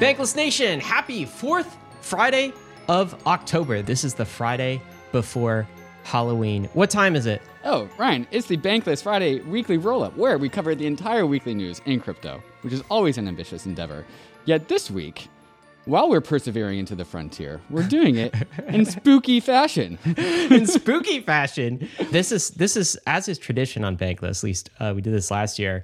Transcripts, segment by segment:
Bankless Nation, happy fourth Friday of October. This is the Friday before Halloween. What time is it? Oh, Ryan, it's the Bankless Friday weekly roll up where we cover the entire weekly news in crypto, which is always an ambitious endeavor. Yet this week, while we're persevering into the frontier, we're doing it in spooky fashion. in spooky fashion. This is this is as is tradition on Bankless. At least uh, we did this last year.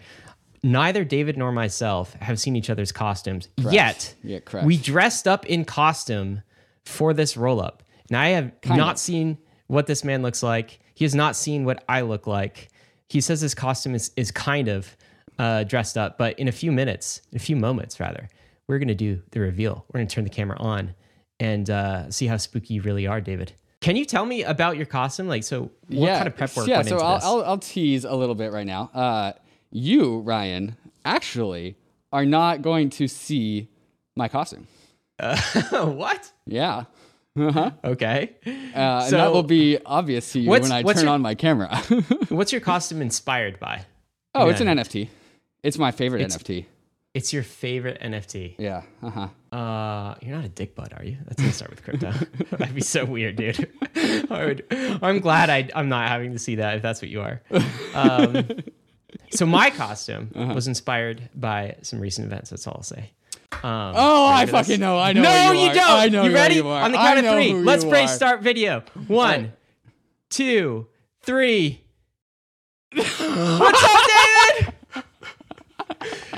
Neither David nor myself have seen each other's costumes yet. Yeah, correct. We dressed up in costume for this roll up, and I have Kind not seen what this man looks like. He has not seen what I look like. He says his costume is is kind of uh, dressed up, but in a few minutes, in a few moments rather, we're gonna do the reveal. We're gonna turn the camera on and uh, see how spooky you really are, David. Can you tell me about your costume? Like, so what kind of prep work yeah, went so into I'll, this? I'll, I'll tease a little bit right now. Uh, you, Ryan, actually are not going to see my costume. what? Yeah. Uh-huh. Okay. Uh, and So- that will be obvious to you when I turn your- on my camera. What's your costume inspired by? oh, it's an NFT. It's my favorite It's- NFT. It's your favorite NFT. Yeah. Uh-huh. Uh, you're not a dick butt, are you? That's gonna start with crypto. That'd be so weird, dude. I would, I'm glad I, I'm not having to see that if that's what you are. Um, so my costume Uh-huh. was inspired by some recent events. That's all I'll say. Um, Oh, I this? fucking know. I know. No, you are. don't. I know you ready? You. On the count of three. Let's you pray are. start video. One, two, three. What's up, David?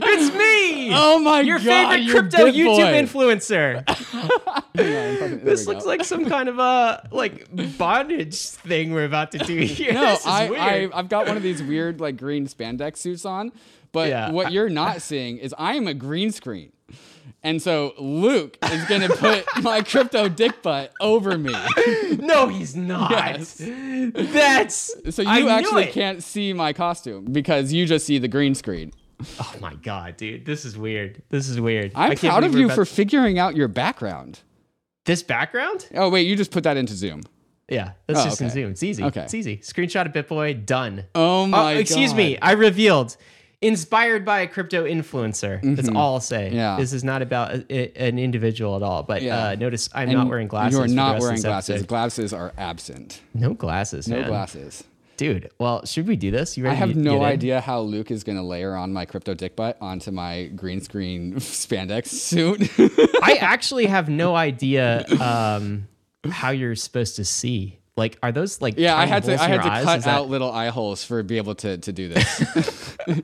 it's me. Oh my Your god! Your favorite you crypto YouTube boy. influencer. Fucking- This looks go. like some kind of a like bondage thing we're about to do here. No, I, I I've got one of these weird like green spandex suits on, but Yeah. what you're not seeing is I am a green screen. And so Luke is gonna put my crypto dick butt over me. no, he's not. Yes. That's So you I actually can't see my costume because you just see the green screen. Oh my god, dude, this is weird. This is weird. I'm proud of you for figuring out your background. This background. Oh wait, you just put that into Zoom. Yeah, that's Oh, just in. Zoom. It's easy. Okay. It's easy. Screenshot of BitBoy, done. Oh my God. excuse me. I revealed. Inspired by a crypto influencer. That's all I'll say. Mm-hmm. Yeah. This is not about a, a- an individual at all. But Yeah. uh, notice I'm And not wearing glasses. You are not wearing glasses. episode. Glasses are absent. No glasses. No man. glasses. Dude, well, should we do this? You ready? I have to no idea how Luke is going to layer on my crypto dick butt onto my green screen spandex suit. I actually have no idea um, how you're supposed to see. Like, are those like yeah, I had to I had to eyes? cut Is that- out little eye holes for be able to to do this.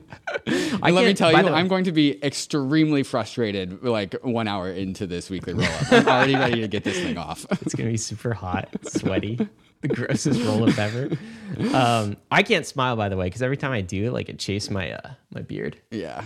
I let me tell you, I'm going to be extremely frustrated like one hour into this weekly roll up. I'm already ready to get this thing off. It's gonna be super hot, sweaty, the grossest roll up ever. Um, I can't smile by the way, because every time I do, like it chased my uh, my beard. yeah.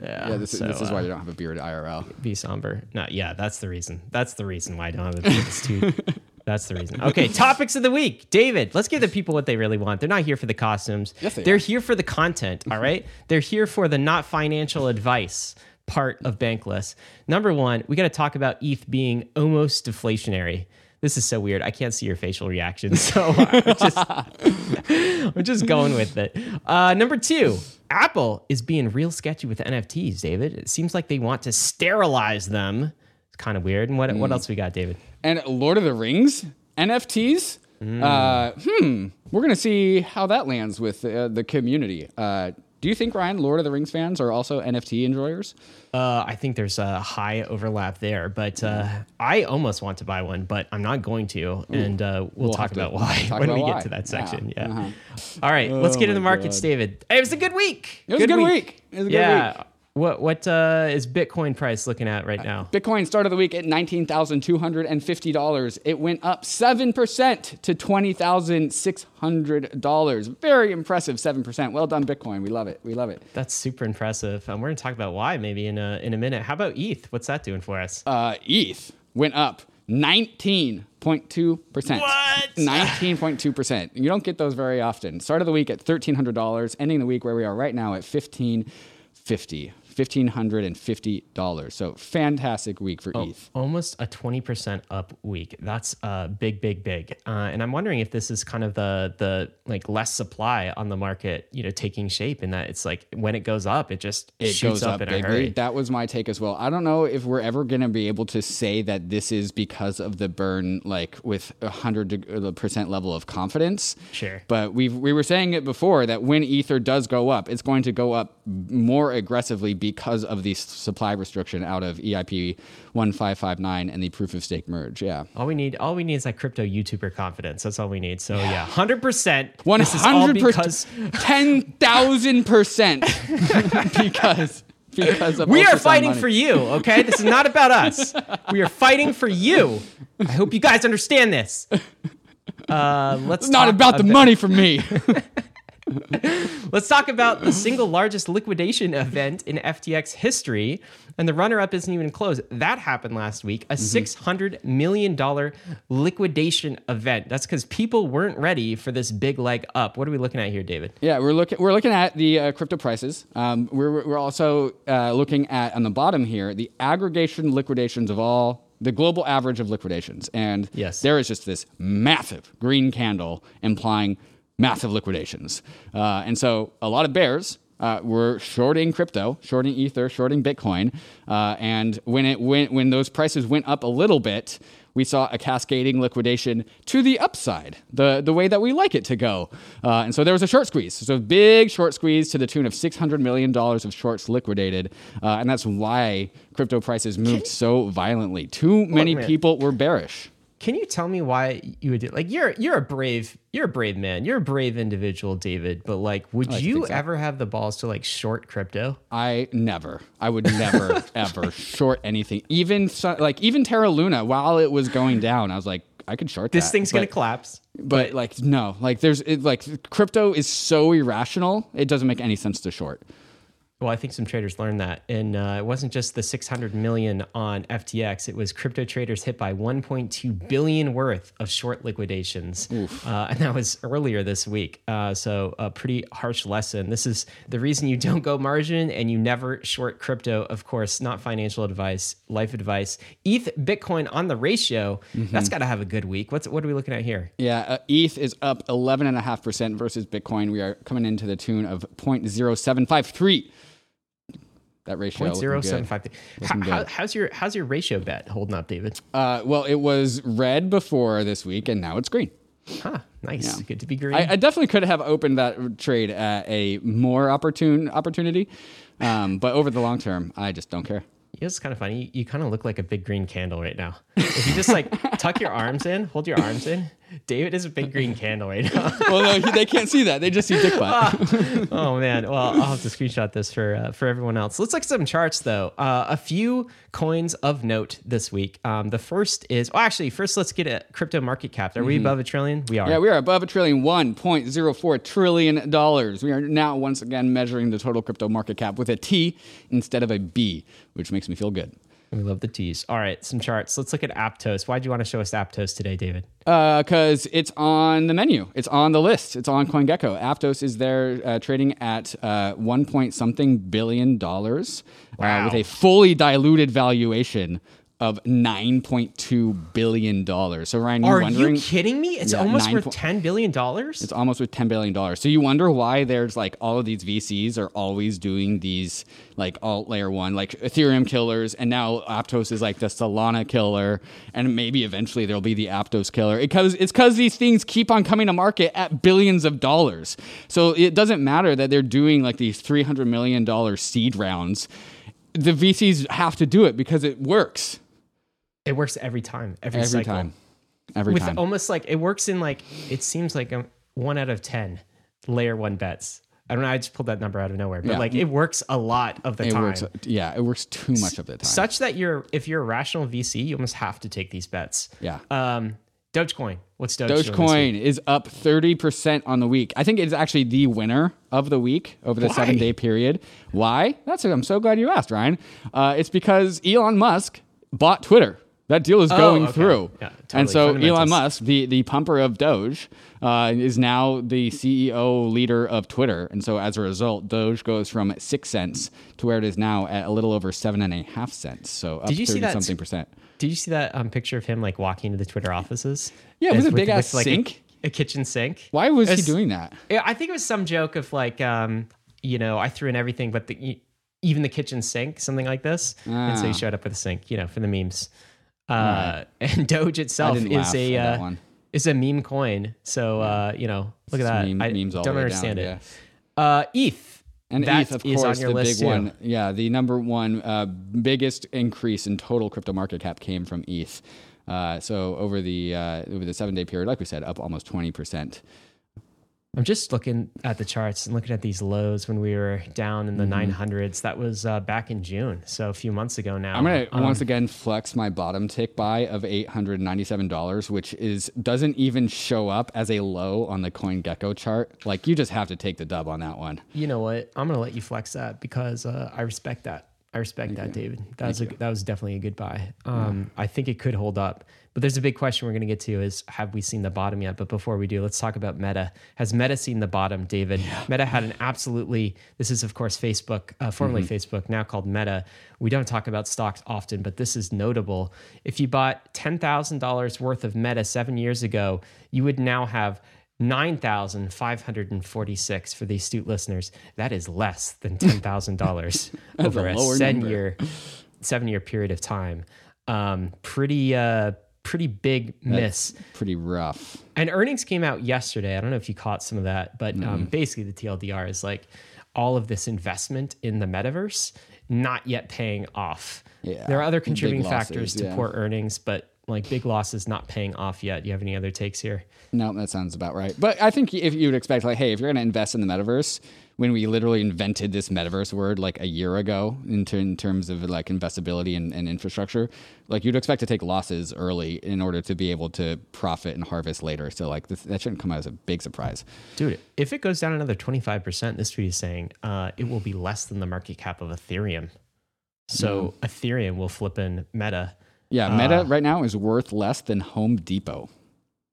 Yeah, Yeah, this, is so, this is why uh, you don't have a beard IRL. be somber. No, yeah, that's the reason. That's the reason why I don't have a beard. It's too. That's the reason. Okay, topics of the week. David, let's give the people what they really want. They're not here for the costumes. Yes, they They're are. here for the content, all right? They're here for the not financial advice part of Bankless. Number one, we got to talk about ETH being almost deflationary. This is so weird. I can't see your facial reaction, so I'm just, just going with it. Uh, number two, Apple is being real sketchy with NFTs, David. It seems like they want to sterilize them. It's kind of weird. And what, Hmm. what else we got, David? And Lord of the Rings NFTs. Uh, hmm. We're gonna see how that lands with uh, the community. Uh, do you think Ryan, Lord of the Rings fans are also NFT enjoyers? Uh, I think there's a high overlap there, but uh, I almost want to buy one, but I'm not going to, and uh, we'll, We'll talk about why talk when about we why. get to that section. Yeah. Uh-huh. All right, let's Oh get into the markets, God. David. It was a good week. It was a good week. It was a good yeah. week. What what uh, is Bitcoin price looking at right now? Bitcoin start of the week at nineteen thousand two hundred and fifty dollars. It went up seven percent to twenty thousand six hundred dollars. Very impressive, seven percent. Well done, Bitcoin. We love it. We love it. That's super impressive. Um, we're gonna talk about why maybe in a in a minute. How about ETH? What's that doing for us? Uh, ETH went up nineteen point two percent. What? Nineteen point two percent. You don't get those very often. Start of the week at thirteen hundred dollars. Ending the week where we are right now at fifteen fifty. $1,550. So fantastic week for ETH. Almost a 20% up week. That's uh, big, big, big. Uh, and I'm wondering if this is kind of the the like less supply on the market, you know, taking shape in that it's like when it goes up, it just It shoots goes up, up, in a hurry. That was my take as well. I don't know if we're ever going to be able to say that this is because of the burn, like with a hundred percent level of confidence. Sure. But we we were saying it before that when Ether does go up, it's going to go up more aggressively because of the supply restriction out of EIP 1559 and the proof of stake merge. Yeah. All we need, all we need is like crypto YouTuber confidence. That's all we need. So yeah. One This hundred because percent, ten thousand percent, because because of we are fighting money. for you. Okay, this is not about us. We are fighting for you. I hope you guys understand this. Uh, let's It's not about the money for me. Let's talk about the single largest liquidation event in FTX history. And the runner up isn't even close. That happened last week a $600 million liquidation event. That's because people weren't ready for this big leg up. What are we looking at here, David? Yeah, we're looking we're looking at the uh, crypto prices. Um, we're we're also uh, looking at on the bottom here the aggregation liquidations of all the global average of liquidations, and Yes. there is just this massive green candle implying massive liquidations, uh, and so a lot of bears. Uh, were shorting crypto, shorting Ether, shorting Bitcoin, uh, and when it went, when those prices went up a little bit, we saw a cascading liquidation to the upside, the, the way that we like it to go. Uh, and so there was a short squeeze. So a big short squeeze to the tune of $600 million of shorts liquidated. Uh, and that's why crypto prices moved so violently. Too many people were bearish. Can you tell me why you would do like you're you're a brave you're a brave man you're a brave individual David but like would to you so. ever have the balls to like short crypto I never, I would never, ever short anything. Even so, like even Terra Luna, while it was going down, I was like, I could short this that. thing's gonna But- collapse But like no, like there's it, like crypto is so irrational. It doesn't make any sense to short. Well, I think some traders learned that, and uh, it wasn't just the 600 million on FTX. It was crypto traders hit by 1.2 billion worth of short liquidations, uh, and that was earlier this week. Uh, so a pretty harsh lesson. This is the reason you don't go margin and you never short crypto. Of course, not financial advice, life advice. ETH Bitcoin on the ratio. That's got to have a good week. What's what are we looking at here? Yeah, uh, ETH is up 11.5% versus Bitcoin. We are coming into the tune of 0.0753. That ratio. Point looking zero good. seven five. Looking How, how's your how's your ratio bet holding up, David? Uh, well, it was red before this week, and now it's green. Huh, nice. Yeah. Good to be green. I, I definitely could have opened that trade at a more opportune opportunity, um, but over the long term, I just don't care. It's kind of funny. You, you kind of look like a big green candle right now. If you just like tuck your arms in, hold your arms in. David is a big green candle right now. well, no, they can't see that; they just see dick butt. oh man. Well, I'll have to screenshot this for uh, for everyone else. Let's look at some charts though. Uh, a few coins of note this week. Um, the first is. Oh, actually, first let's get a crypto market cap. Are we above a trillion? We are. Yeah, we are above a trillion, one point zero four trillion dollars. We are now once again measuring the total crypto market cap with a T instead of a B, which makes me feel good. We love the T's. All right, some charts. Let's look at Aptos. Why'd you want to show us Aptos today, David? Uh, because it's on the menu, it's on the list, it's on CoinGecko. Aptos is there uh, trading at uh, one point something billion dollars uh, Wow. with a fully diluted valuation of nine point two billion dollars. So Ryan, you Are wondering? you kidding me? It's Yeah, almost worth po- ten billion dollars. It's almost worth ten billion dollars. So you wonder why there's like all of these VCs are always doing these like alt layer one, like Ethereum killers, and now Aptos is like the Solana killer, and maybe eventually there'll be the Aptos killer. It Because it's because these things keep on coming to market at billions of dollars. So it doesn't matter that they're doing like these three hundred million dollar seed rounds. The VCs have to do it because it works It works every time. Every, every cycle. time. Every With time. almost like it works in like it seems like a one out of ten layer one bets. I don't know. I just pulled that number out of nowhere, but Yeah. like it works a lot of the it time. works. Yeah, it works too much of the time. Such that you're if you're a rational VC, you almost have to take these bets. yeah. Um, Dogecoin. What's Doge? doing this week? Dogecoin is up 30% on the week. I think it's actually the winner of the week over the Why? seven day period. Why? That's it. I'm so glad you asked, Ryan. Uh, it's because Elon Musk bought Twitter. That deal is Oh, going okay. through. Yeah, and so Elon Musk, the, the pumper of Doge, uh, is now the CEO leader of Twitter. And so as a result, Doge goes from six cents to where it is now at a little over seven and a half cents. So up Did you see 30 that- something percent. Did you see that um, picture of him like walking to the Twitter offices? Yeah, with As- a big ass like, sink? a, a kitchen sink. Why was he doing that? I think it was some joke of like, um, you know, I threw in everything, but the even the kitchen sink, something like this. And so Ah. he showed up with a sink, you know, for the memes. Uh, And Doge itself is a uh, is a meme coin. So uh, you know, look at that. meme- I memes all don't the way understand down, it. yeah. Uh, ETH. And That ETH, of is course, the big too. one. Yeah, the number one uh, biggest increase in total crypto market cap came from ETH. Uh, so over the uh, over the seven day period, like we said, up almost twenty percent. I'm just looking at the charts and looking at these lows when we were down in the Mm-hmm. 900s. That was uh, back in June, so a few months ago now. I'm gonna Um, once again flex my bottom tick buy of eight hundred ninety seven dollars, which is doesn't even show up as a low on the CoinGecko chart. Like you just have to take the dub on that one. You know what? I'm gonna let you flex that because uh, I respect that. I respect that, David. That was a, that was definitely a good buy. Um, I think it could hold up, but there's a big question we're gonna get to: is have we seen the bottom yet? But before we do, let's talk about Meta. Has Meta seen the bottom, David? Meta had an absolutely. This is of course Facebook, uh, formerly Facebook, now called Meta. We don't talk about stocks often, but this is notable. If you bought ten thousand dollars worth of Meta seven years ago, you would now have 9,546 for the astute listeners. That is less than $10,000 over a a, seven number. year, seven year period of time. Um, pretty, uh, pretty big miss. Pretty rough. And earnings came out yesterday. I don't know if you caught some of that, but Mm-hmm. um, basically the TLDR is like all of this investment in the metaverse not yet paying off. Yeah, There are other contributing losses, factors to yeah. poor earnings, but like big losses not paying off yet. Do you have any other takes here? No, that sounds about right. But I think if you would expect, like, hey, if you're going to invest in the metaverse, when we literally invented this metaverse word like a year ago in, in terms of like investability and, and infrastructure, like you'd expect to take losses early in order to be able to profit and harvest later. So like this, that shouldn't come out as a big surprise. Dude, if it goes down another 25%, this tweet is saying uh, it will be less than the market cap of Ethereum. So Ethereum will flip in Meta. Yeah, Meta right now is worth less than Home Depot.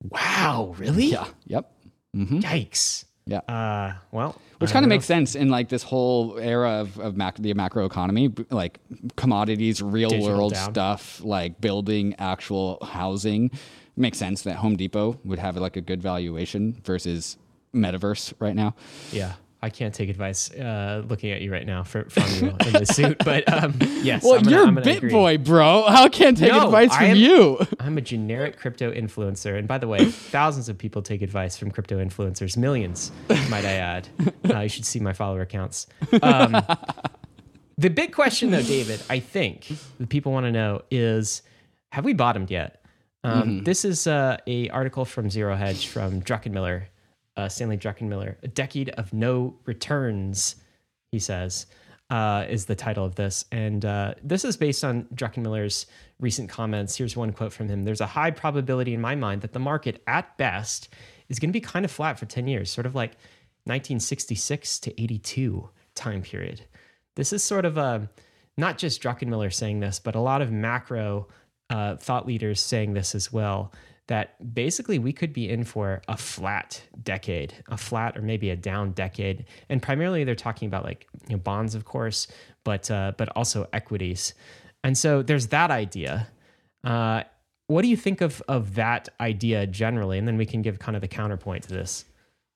Wow, really? Yeah. Yep. hmm Yikes. Yeah. Uh, well, Which kind of makes sense in like this whole era of, of mac- the macro economy, like commodities, real Digital world down. stuff, like building actual housing. Makes sense that Home Depot would have like a good valuation versus Metaverse right now. Yeah. I can't take advice uh, looking at you right now for, from you in this suit, but um, yes. Well, I'm gonna- you're I'm Bit agree. Boy, bro. How can I take No, advice from am- you? I'm a generic crypto influencer. And by the way, thousands of people take advice from crypto influencers, millions, might I add. Uh, you should see my follower accounts. Um, the big question, though, David, I think that people want to know is have we bottomed yet? Um, This is uh, a article from Zero Hedge from Druckenmiller, uh, Stanley Druckenmiller. A decade of no returns, he says, uh, is the title of this. And uh, this is based on Druckenmiller's recent comments. Here's one quote from him There's a high probability in my mind that the market, at best, is going to be kind of flat for 10 years, sort of like 1966 to 82 time period. This is sort of a not just Druckenmiller saying this, but a lot of macro uh, thought leaders saying this as well. That basically we could be in for a flat decade, a flat or maybe a down decade, and primarily they're talking about like you know, bonds, of course, but uh, but also equities. And so there's that idea. Uh, what do you think of of that idea generally? And then we can give kind of the counterpoint to this.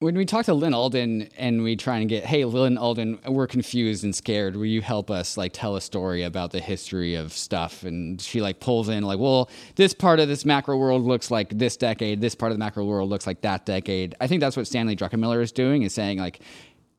When we talk to Lyn Alden and we try and get, hey, Lyn Alden, we're confused and scared. Will you help us like tell a story about the history of stuff? And she like pulls in like, well, this part of this macro world looks like this decade. This part of the macro world looks like that decade. I think that's what Stanley Druckenmiller is doing is saying like,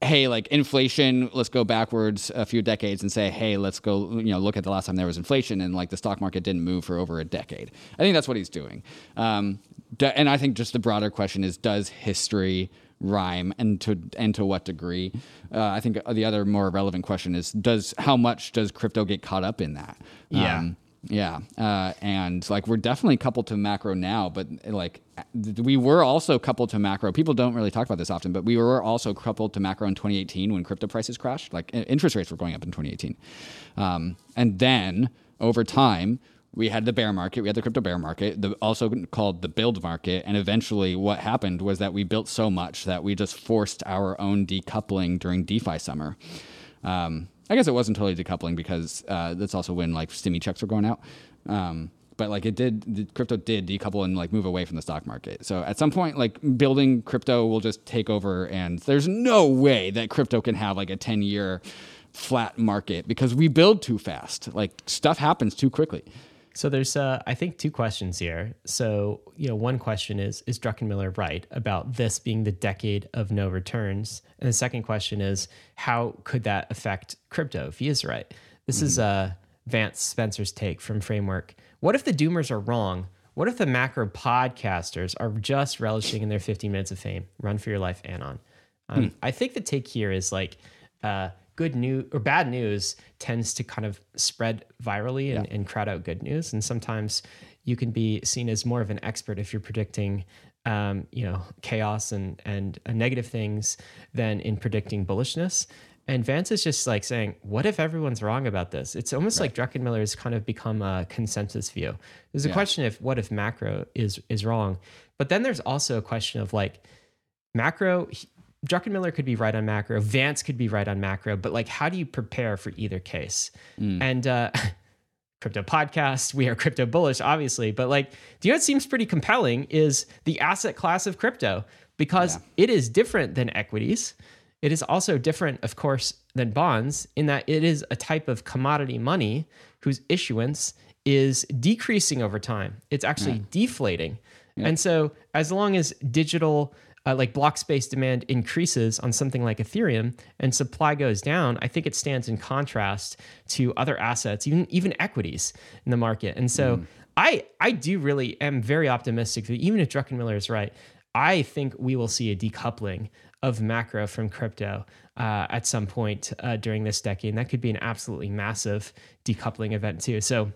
hey, like inflation, let's go backwards a few decades and say, hey, let's go, you know, look at the last time there was inflation and like the stock market didn't move for over a decade. I think that's what he's doing. Um, and I think just the broader question is, does history rhyme and to and to what degree? Uh, I think the other more relevant question is, does how much does crypto get caught up in that? Yeah. Yeah, uh, and like we're definitely coupled to macro now, but like we were also coupled to macro. People don't really talk about this often, but we were also coupled to macro in 2018 when crypto prices crashed. Like interest rates were going up in 2018, um, and then over time we had the bear market, we had the crypto bear market, the, also called the build market. And eventually, what happened was that we built so much that we just forced our own decoupling during DeFi summer. Um, I guess it wasn't totally decoupling because uh, that's also when like stimmy checks were going out. Um, but like it did, crypto did decouple and like move away from the stock market. So at some point, like building crypto will just take over, and there's no way that crypto can have like a 10 year flat market because we build too fast. Like stuff happens too quickly. So there's, uh, I think, two questions here. So you know, one question is: Is Druckenmiller right about this being the decade of no returns? And the second question is: How could that affect crypto if he is right? This mm-hmm. is uh, Vance Spencer's take from Framework. What if the Doomers are wrong? What if the macro podcasters are just relishing in their 15 minutes of fame? Run for your life, Anon. Um, hmm. I think the take here is like. Uh, good news or bad news tends to kind of spread virally and, yeah. and, crowd out good news. And sometimes you can be seen as more of an expert if you're predicting, um, you know, chaos and and uh, negative things than in predicting bullishness. And Vance is just like saying, "What if everyone's wrong about this?" It's almost right. like Druckenmiller has kind of become a consensus view. There's a yeah. question of what if macro is is wrong, but then there's also a question of like macro Druckenmiller could be right on macro, Vance could be right on macro, but like, how do you prepare for either case? Mm. And uh, crypto podcast, we are crypto bullish, obviously, but like, do you know what seems pretty compelling is the asset class of crypto because yeah. it is different than equities. It is also different, of course, than bonds in that it is a type of commodity money whose issuance is decreasing over time. It's actually yeah. deflating. Yeah. And so, as long as digital uh, like block space demand increases on something like Ethereum and supply goes down, I think it stands in contrast to other assets, even even equities in the market. And so mm. I I do really am very optimistic that even if Druckenmiller is right, I think we will see a decoupling of macro from crypto uh, at some point uh, during this decade. And that could be an absolutely massive decoupling event too. So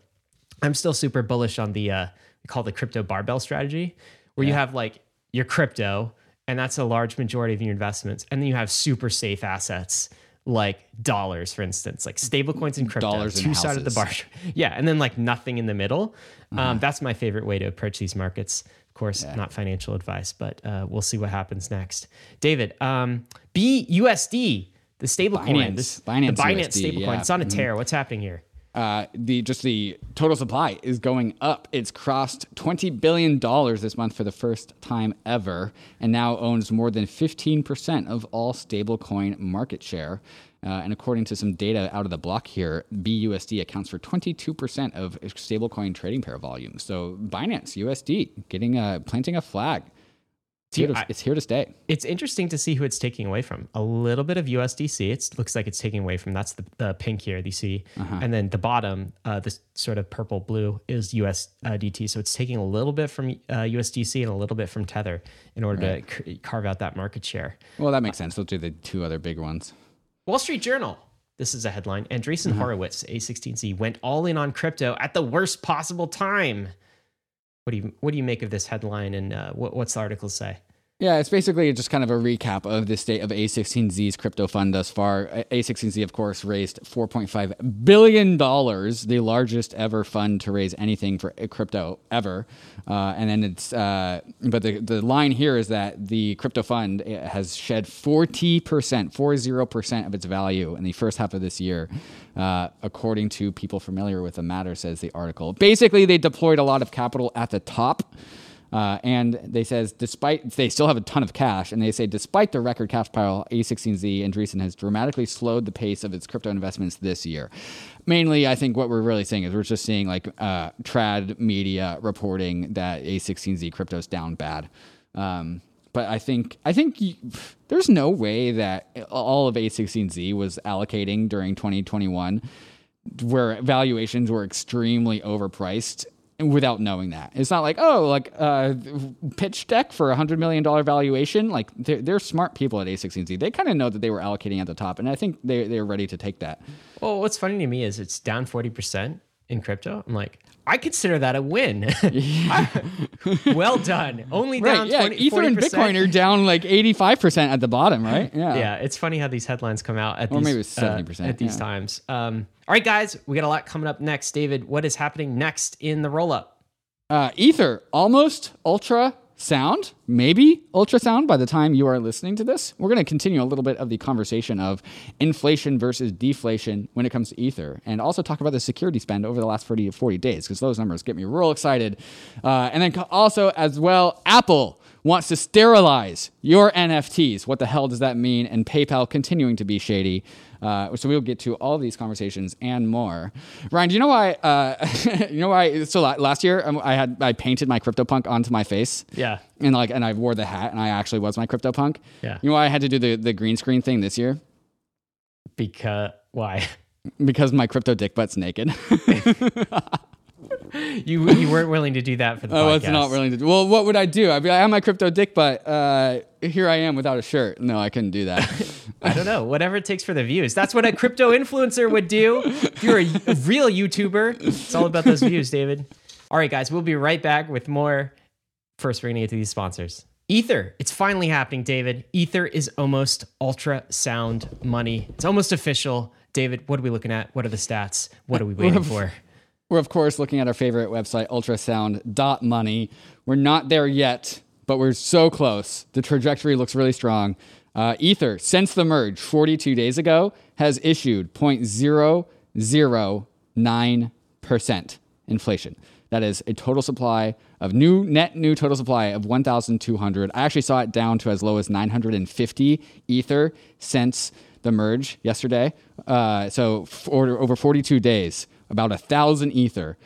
I'm still super bullish on the uh, we call the crypto barbell strategy, where yeah. you have like your crypto and that's a large majority of your investments. And then you have super safe assets like dollars, for instance, like stablecoins and crypto, dollars two sides of the bar. Yeah, and then like nothing in the middle. Um, uh-huh. Um, that's my favorite way to approach these markets. Of course, yeah. not financial advice, but uh, we'll see what happens next. David, um, BUSD, the stablecoin, Binance, Binance the Binance stablecoin, yeah. it's on a mm-hmm. tear. Mm-hmm. What's happening here? Uh, the just the total supply is going up. It's crossed twenty billion dollars this month for the first time ever, and now owns more than fifteen percent of all stablecoin market share. Uh, and according to some data out of the block here, BUSD accounts for 22% of stablecoin trading pair volume. So Binance USD getting a planting a flag it's here, to, I, it's here to stay. It's interesting to see who it's taking away from. A little bit of USDC. It looks like it's taking away from. That's the, the pink here, you see. Uh-huh. And then the bottom, uh, this sort of purple blue, is USDT. So it's taking a little bit from uh, USDC and a little bit from Tether in order right. to c- carve out that market share. Well, that makes sense. Those are the two other big ones. Wall Street Journal. This is a headline. Andreessen uh-huh. Horowitz, A16Z, went all in on crypto at the worst possible time. What do you what do you make of this headline and uh, what, what's the article say? Yeah, it's basically just kind of a recap of the state of A16Z's crypto fund thus far. A16Z, of course, raised $4.5 billion, the largest ever fund to raise anything for crypto ever. Uh, and then it's, uh, but the, the line here is that the crypto fund eh, has shed 40%, 40% of its value in the first half of this year, uh, according to people familiar with the matter, says the article. Basically, they deployed a lot of capital at the top. Uh, and they says despite they still have a ton of cash, and they say despite the record cash pile, A16Z Andreessen has dramatically slowed the pace of its crypto investments this year. Mainly, I think what we're really seeing is we're just seeing like uh, trad media reporting that A16Z crypto is down bad. Um, but I think I think you, there's no way that all of A16Z was allocating during 2021 where valuations were extremely overpriced without knowing that. It's not like, oh, like uh, pitch deck for a $100 million valuation. Like they're, they're smart people at A16Z. They kind of know that they were allocating at the top. And I think they, they're ready to take that. Well, what's funny to me is it's down 40% in crypto. I'm like, I consider that a win. well done. Only Right. down Yeah. 20, Ether and 40%. Bitcoin are down like 85% at the bottom, right? Yeah, Yeah. it's funny how these headlines come out at Or these maybe uh, 70%, at these yeah. times. Um, all right, guys, we got a lot coming up next. David, what is happening next in the roll up? Uh, Ether, almost ultra sound, maybe ultrasound by the time you are listening to this. We're going to continue a little bit of the conversation of inflation versus deflation when it comes to Ether, and also talk about the security spend over the last 40, 40 days, because those numbers get me real excited. Uh, and then also, as well, Apple wants to sterilize your NFTs. What the hell does that mean? And PayPal continuing to be shady. Uh, so we'll get to all these conversations and more. Ryan, do you know why? Uh, you know why? So last year um, I had I painted my CryptoPunk onto my face. Yeah. And like, and I wore the hat, and I actually was my CryptoPunk. Yeah. You know why I had to do the, the green screen thing this year? Because why? Because my crypto dick butt's naked. You you weren't willing to do that for the I was not willing to do. Well, what would I do? I'd be like, I have my crypto dick but Uh, here I am without a shirt. No, I couldn't do that. I don't know. Whatever it takes for the views. That's what a crypto influencer would do. If you're a, a real YouTuber, it's all about those views, David. All right, guys, we'll be right back with more. First, we're going to get to these sponsors. Ether. It's finally happening, David. Ether is almost ultrasound money. It's almost official. David, what are we looking at? What are the stats? What are we waiting for? We're of course looking at our favorite website, ultrasound.money. We're not there yet, but we're so close. The trajectory looks really strong. Uh, Ether, since the merge 42 days ago, has issued 0.009% inflation. That is a total supply of new net new total supply of 1,200. I actually saw it down to as low as 950 Ether since the merge yesterday. Uh, so for over 42 days, about a thousand Ether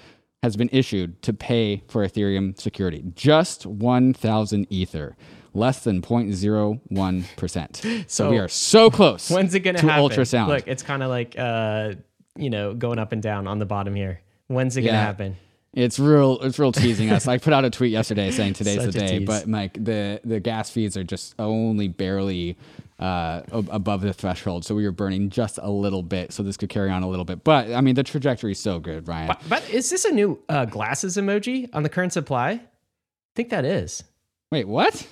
has been issued to pay for Ethereum security. Just 1,000 Ether, less than 0.01%. So, we are so close. When's it going to to happen? ultrasound? Look, it's kind of like, uh, you know, going up and down on the bottom here. When's it going to happen? It's real. It's real teasing us. I put out a tweet yesterday saying today's Such the day, but like the the gas fees are just only barely uh, above the threshold, so we were burning just a little bit. So this could carry on a little bit, but I mean the trajectory is so good, Ryan. But, but is this a new uh, glasses emoji on the current supply? I think that is. Wait, what?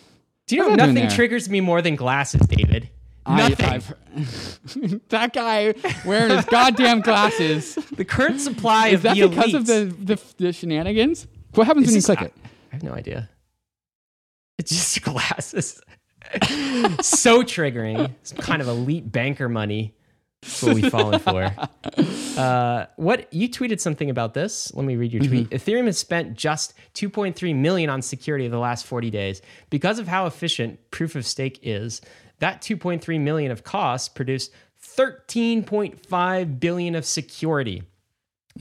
Do you know What's nothing triggers me more than glasses, David? Nothing. I, that guy wearing his goddamn glasses. the current supply Is that the because of the, the the shenanigans? What happens Is when you click I, it? I have no idea. It's just glasses. So triggering. Some kind of elite banker money. That's what we've fallen for. Uh, what you tweeted something about this? Let me read your tweet. Ethereum has spent just 2.3 million on security the last 40 days because of how efficient proof of stake is. That 2.3 million of costs produced 13.5 billion of security.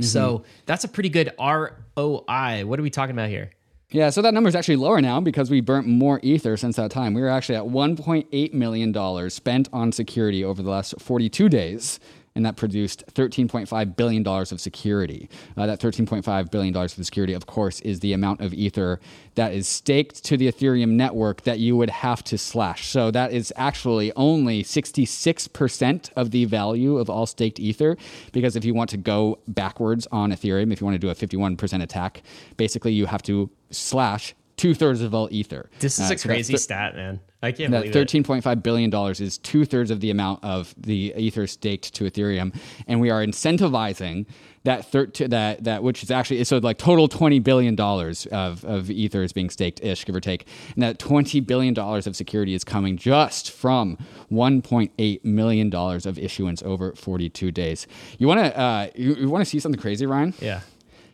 So that's a pretty good ROI. What are we talking about here? Yeah, so that number is actually lower now because we burnt more ether since that time. We were actually at 1.8 million dollars spent on security over the last 42 days, and that produced 13.5 billion dollars of security. Uh, that 13.5 billion dollars of security, of course, is the amount of ether that is staked to the Ethereum network that you would have to slash. So that is actually only 66% of the value of all staked ether, because if you want to go backwards on Ethereum, if you want to do a 51% attack, basically you have to slash two thirds of all ether. This is Uh, a so crazy thir- stat, man. I can't that believe it. thirteen point five billion dollars is two thirds of the amount of the ether staked to Ethereum, and we are incentivizing that thir- that that which is actually so like total twenty billion dollars of of ether is being staked ish give or take, and that twenty billion dollars of security is coming just from one point eight million dollars of issuance over forty two days. You want to uh, you, you want to see something crazy, Ryan? Yeah.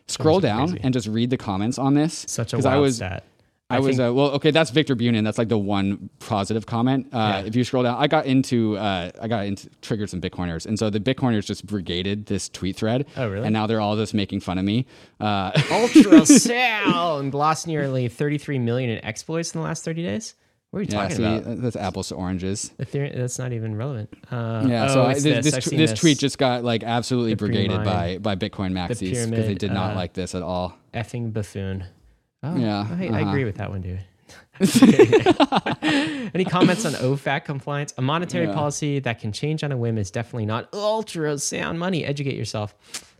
Scroll down crazy. and just read the comments on this. Such a wild I was, stat. I, was think- uh, well, okay. That's Viktor Bunin. That's like the one positive comment. Uh, Yeah. If you scroll down, I got into uh, I got into triggered some Bitcoiners, and so the Bitcoiners just brigaded this tweet thread. Oh, really? And now they're all just making fun of me. Uh, Ultrasound lost nearly 33 million in exploits in the last 30 days. What are you yeah, talking see, about? that's apples to oranges. Ethereum, that's not even relevant. Uh, Yeah, oh, so I, this this. this, tw- this this. tweet just got like absolutely The brigaded by by Bitcoin maxis because they did not uh, like this at all. effing buffoon. Oh, Yeah, I, I uh-huh. agree with that one, dude. Any comments on OFAC compliance? A monetary Yeah. policy that can change on a whim is definitely not ultrasound money. Educate yourself.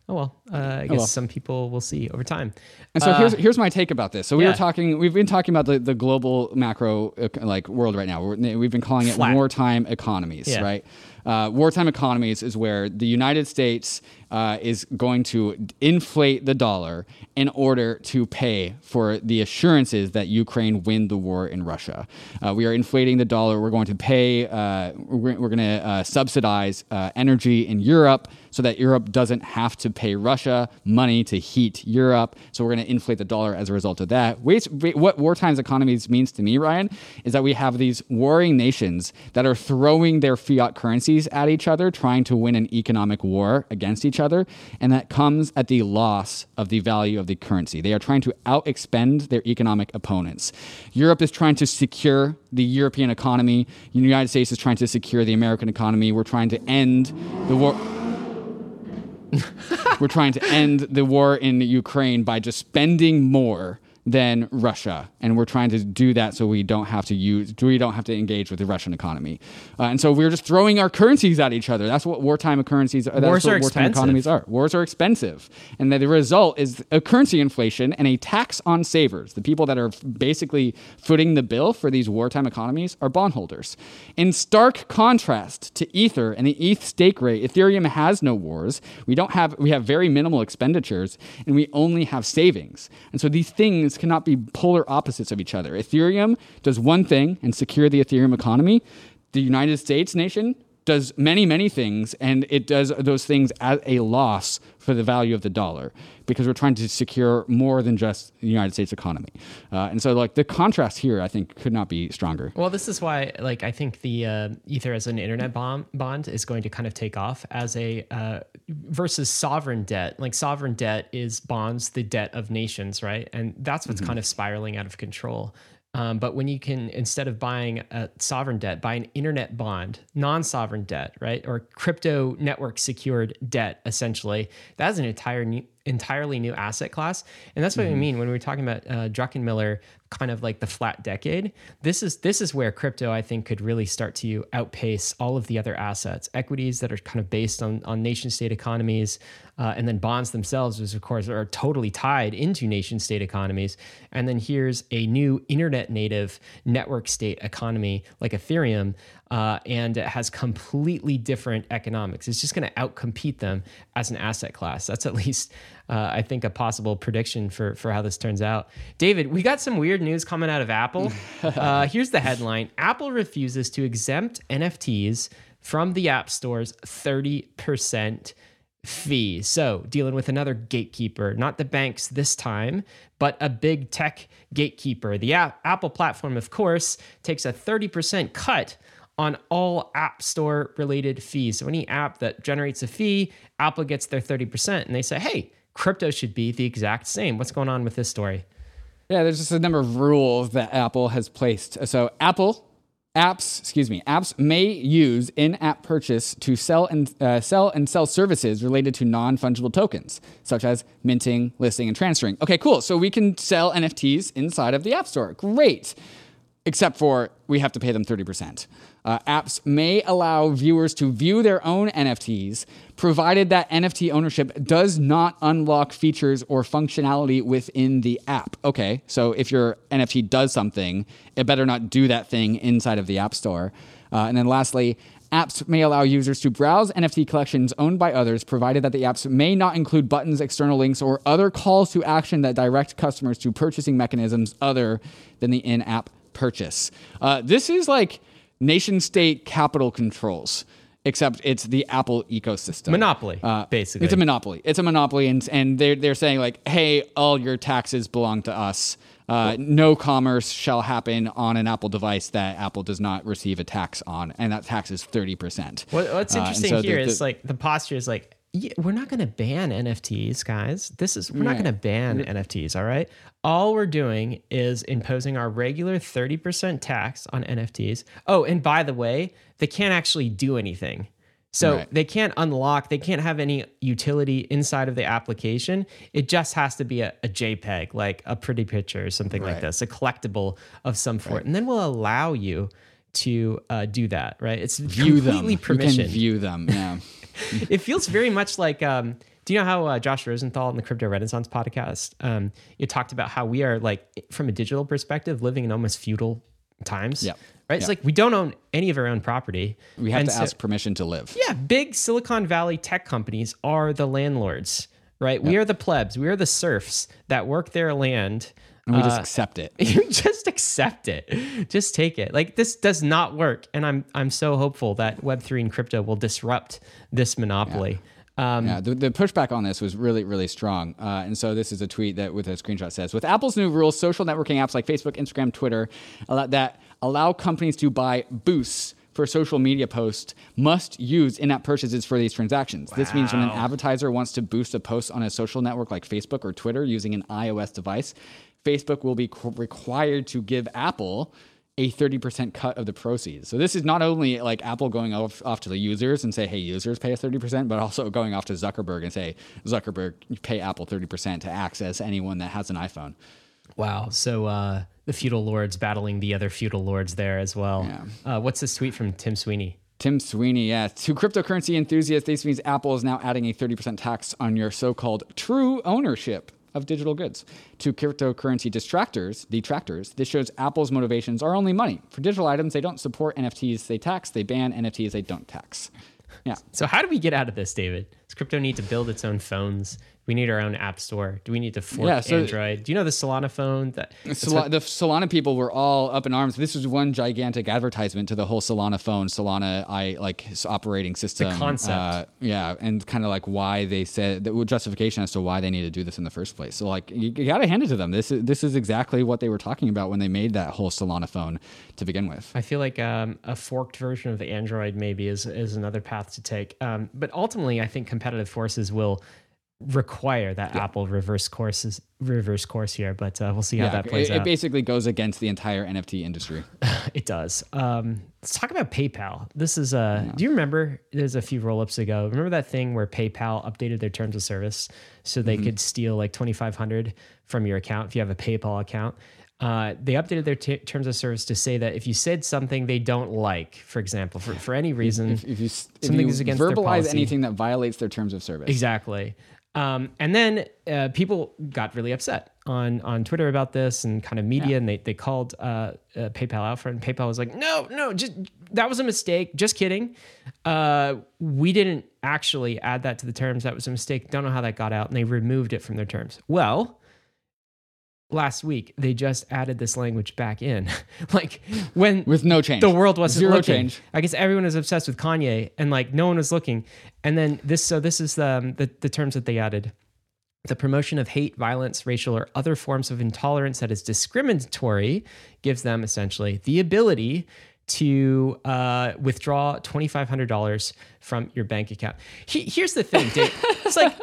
oh well, uh, I guess well. some people will see over time. And so Uh, here's here's my take about this. So we yeah. were talking, we've been talking about the, the global macro uh, like world right now. We're, we've been calling it Flat. wartime economies, Yeah. right? Uh, wartime economies is where the United States uh, is going to inflate the dollar in order to pay for the assurances that Ukraine win the war in Russia. Uh, we are inflating the dollar. We're going to pay. Uh, we're, we're going to uh, subsidize uh, energy in Europe so that Europe doesn't have to pay Russia money to heat Europe. So we're going to inflate the dollar as a result of that. What wartime economies means to me, Ryan, is that we have these warring nations that are throwing their fiat currencies at each other, trying to win an economic war against each other, and that comes at the loss of the value of the currency. They are trying to out expend their economic opponents. Europe is trying to secure the European economy. The United States is trying to secure the American economy. We're trying to end the war. We're trying to end the war in Ukraine by just spending more than Russia, and we're trying to do that so we don't have to use, we don't have to engage with the Russian economy, uh, and so we're just throwing our currencies at each other. That's what wartime currencies. That's Wars what are wartime economies are. Wars are expensive, and the result is a currency inflation and a tax on savers. The people that are basically footing the bill for these wartime economies are bondholders. In stark contrast to Ether and the ETH stake rate, Ethereum has no wars. We don't have we have very minimal expenditures, and we only have savings. And so these things cannot be polar opposites of each other. Ethereum does one thing and secure the Ethereum economy. The United States nation does many, many things, and it does those things at a loss for the value of the dollar because we're trying to secure more than just the United States economy. Uh, and so, like, the contrast here, I think, could not be stronger. Well, this is why, like, I think the uh, Ether as an internet bond bond is going to kind of take off as a uh, versus sovereign debt. Like, sovereign debt is bonds, the debt of nations, right? And that's what's kind of spiraling out of control. Um, but when you can, instead of buying a sovereign debt, buy an internet bond, non sovereign debt, right? Or crypto network secured debt, essentially, that's an entire new, entirely new asset class. And that's what we mean when we were talking about uh, Druckenmiller, kind of like the flat decade. This is this is where crypto, I think, could really start to outpace all of the other assets, equities that are kind of based on on nation state economies, uh, and then bonds themselves, which of course are totally tied into nation state economies. And then here's a new internet native network state economy like Ethereum. Uh, and it has completely different economics. It's just going to outcompete them as an asset class. That's at least, uh, I think, a possible prediction for for how this turns out. David, we got some weird news coming out of Apple. Uh, here's the headline: Apple refuses to exempt NFTs from the App Store's thirty percent fee. So, dealing with another gatekeeper, not the banks this time, but a big tech gatekeeper. The app, Apple platform, of course, takes a 30% cut on all App Store related fees. So, any app that generates a fee, Apple gets their 30%. And they say, hey, crypto should be the exact same. What's going on with this story? Yeah, there's just a number of rules that Apple has placed. So Apple apps, excuse me, apps may use in-app purchase to sell and uh, sell and sell services related to non-fungible tokens, such as minting, listing, and transferring. Okay, cool. So we can sell NFTs inside of the App Store. Great. Except for we have to pay them 30%. Uh, apps may allow viewers to view their own NFTs, provided that NFT ownership does not unlock features or functionality within the app. Okay, so if your NFT does something, it better not do that thing inside of the App Store. Uh, and then lastly, apps may allow users to browse NFT collections owned by others, provided that the apps may not include buttons, external links, or other calls to action that direct customers to purchasing mechanisms other than the in app purchase. Uh, this is like nation state capital controls, except it's the Apple ecosystem. Monopoly, Uh, basically. It's a monopoly. It's a monopoly, and, and they're, they're saying, like, hey, all your taxes belong to us. Uh, no commerce shall happen on an Apple device that Apple does not receive a tax on, and that tax is 30%. What, what's Uh, interesting so here the- is like the posture is like, yeah, we're not going to ban NFTs, guys. This is we're not going to ban NFTs. All right. All we're doing is imposing our regular thirty percent tax on NFTs. Oh, and by the way, they can't actually do anything. So Right. they can't unlock. They can't have any utility inside of the application. It just has to be a, a JPEG, like a pretty picture or something like this, a collectible of some sort, and then we'll allow you to uh, do that. Right? It's view them. completely You permission can view them. Yeah. it feels very much like um, Do you know how uh, Josh Rosenthal in the Crypto Renaissance podcast, um, you talked about how we are like, from a digital perspective, living in almost feudal times. Yep. Right. It's like we don't own any of our own property. We have And to so- ask permission to live. Yeah, big Silicon Valley tech companies are the landlords, right? We are the plebs. We are the serfs that work their land. And we Uh, just accept it. you just accept it. Just take it. Like this does not work, and I'm I'm so hopeful that Web three and crypto will disrupt this monopoly. Um, Yeah, the, the pushback on this was really, really strong. Uh, and so this is a tweet that with a screenshot says, with Apple's new rules, social networking apps like Facebook, Instagram, Twitter allow, that allow companies to buy boosts for social media posts must use in-app purchases for these transactions. This means when an advertiser wants to boost a post on a social network like Facebook or Twitter using an iOS device, Facebook will be qu- required to give Apple a 30% cut of the proceeds. So this is not only like Apple going off, off to the users and say, hey, users pay us 30%, but also going off to Zuckerberg and say, Zuckerberg, you pay Apple 30% to access anyone that has an iPhone. Wow. So uh, the feudal lords battling the other feudal lords there as well. Uh, what's this tweet from Tim Sweeney? Tim Sweeney, yeah. To cryptocurrency enthusiasts, this means Apple is now adding a 30% tax on your so called true ownership of digital goods. To cryptocurrency distractors, detractors, this shows Apple's motivations are only money. For digital items, they don't support NFTs, they tax. They ban NFTs, they don't tax. Yeah. So how do we get out of this, David? Does crypto need to build its own phones? We need our own app store. Do we need to fork Yeah, so- Android? Do you know the Solana phone? That Sol- the Solana people were all up in arms. This was one gigantic advertisement to the whole Solana phone, Solana i like operating system concept. Uh, yeah, and kind of like why they said the justification as to why they need to do this in the first place. So like you, you got to hand it to them. This is this is exactly what they were talking about when they made that whole Solana phone to begin with. I feel like um, a forked version of the Android maybe is is another path to take. Um, but ultimately, I think competitive forces will require that Apple reverse courses reverse course here. But uh, we'll see how Yeah, that plays it, out. it basically goes against the entire NFT industry. It does. Um, let's talk about PayPal. This is uh Do you remember? There's a few roll-ups ago. Remember that thing where PayPal updated their terms of service so they Mm-hmm. could steal like 2,500 from your account if you have a PayPal account. Uh, they updated their t- terms of service to say that if you said something they don't like, for example, for, for any reason, If, if you, if Something you is against verbalize anything that violates their terms of service, Exactly. Um, and then uh, people got really upset on on Twitter about this and kind of media, and they they called uh, uh, PayPal out for it. And PayPal was like, "No, no, just that was a mistake. Just kidding. Uh, we didn't actually add that to the terms. That was a mistake. Don't know how that got out." And they removed it from their terms. Well. Last week, they just added this language back in. like when with no change, the world wasn't Zero looking. change. I guess everyone was obsessed with Kanye, and like no one was looking. And then this, so this is the um, the, the terms that they added: the promotion of hate, violence, racial, or other forms of intolerance that is discriminatory gives them essentially the ability to uh, withdraw twenty five hundred dollars from your bank account. He, here's the thing, Dave. it's like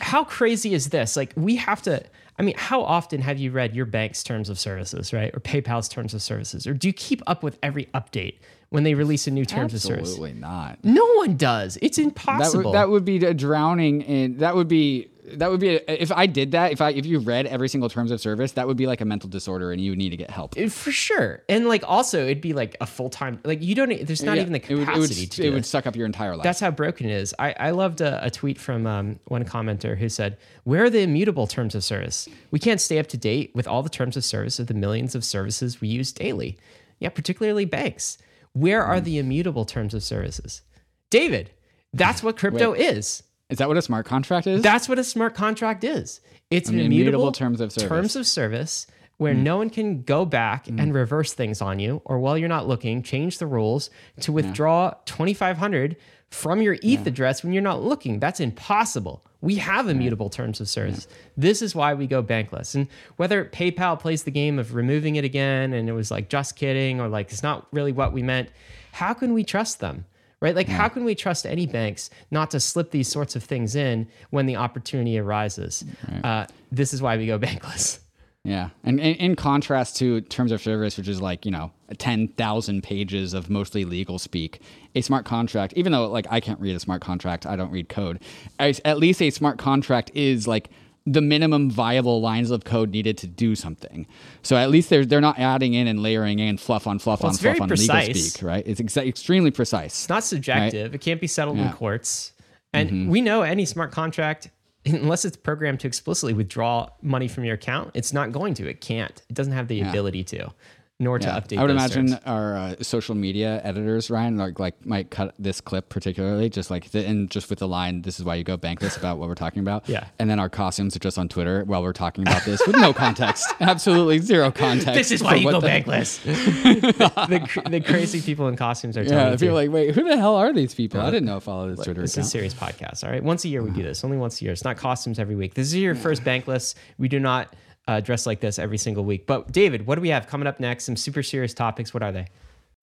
how crazy is this? Like we have to. I mean, how often have you read your bank's terms of services, right, or PayPal's terms of services, or do you keep up with every update when they release a new terms of service? Absolutely not. No one does. It's That impossible. would, that would be drowning in that would be that would be a, if I did that if I if you read every single terms of service that would be like a mental disorder and you would need to get help. Uh, for sure, and like also it'd be like a full time. Like you don't. There's not Yeah, even the it would, capacity it would, to do it would this. suck up your entire life. That's how broken it is. I, I loved a, a tweet from um, one commenter who said, Where are the immutable terms of service? We can't stay up to date with all the terms of service of the millions of services we use daily. Yeah, particularly banks. Where are the immutable terms of services? David, that's what crypto is. Is that what a smart contract is? That's what a smart contract is. It's an immutable immutable terms of service. terms of service where hmm. no one can go back hmm. and reverse things on you, or while you're not looking, change the rules to withdraw 2,500 from your ETH address when you're not looking. That's impossible. We have immutable terms of service. This is why we go bankless. And whether PayPal plays the game of removing it again and it was like just kidding or like it's not really what we meant, how can we trust them? Right? Like, how can we trust any banks not to slip these sorts of things in when the opportunity arises? Uh, this is why we go bankless. Yeah, and in, in contrast to terms of service, which is like you know ten thousand pages of mostly legal speak, a smart contract, even though like I can't read a smart contract, I don't read code. At least a smart contract is like the minimum viable lines of code needed to do something. So at least they're they're not adding in and layering in fluff on fluff on fluff on precise. legal speak, right? It's exa- extremely precise. It's not subjective. It can't be settled in courts. And Mm-hmm. we know any smart contract, unless it's programmed to explicitly withdraw money from your account, it's not going to. It can't. It doesn't have the ability to, nor to Yeah. update. I would imagine terms. our uh, social media editors, Ryan, like, like might cut this clip particularly, just like the, and just with the line, "This is why you go bankless" about what we're talking about. Yeah. And then our costumes are just on Twitter while we're talking about this with no context, absolutely zero context. This is why you go the- bankless. the, the crazy people in costumes are Yeah, telling people like, wait, who the hell are these people? I didn't know follow this Twitter This is a account. serious podcast. All right. Once a year we do this. Only once a year. It's not costumes every week. This is your first bankless. We do not uh, dress like this every single week. But David, what do we have coming up next? Some super serious topics. What are they?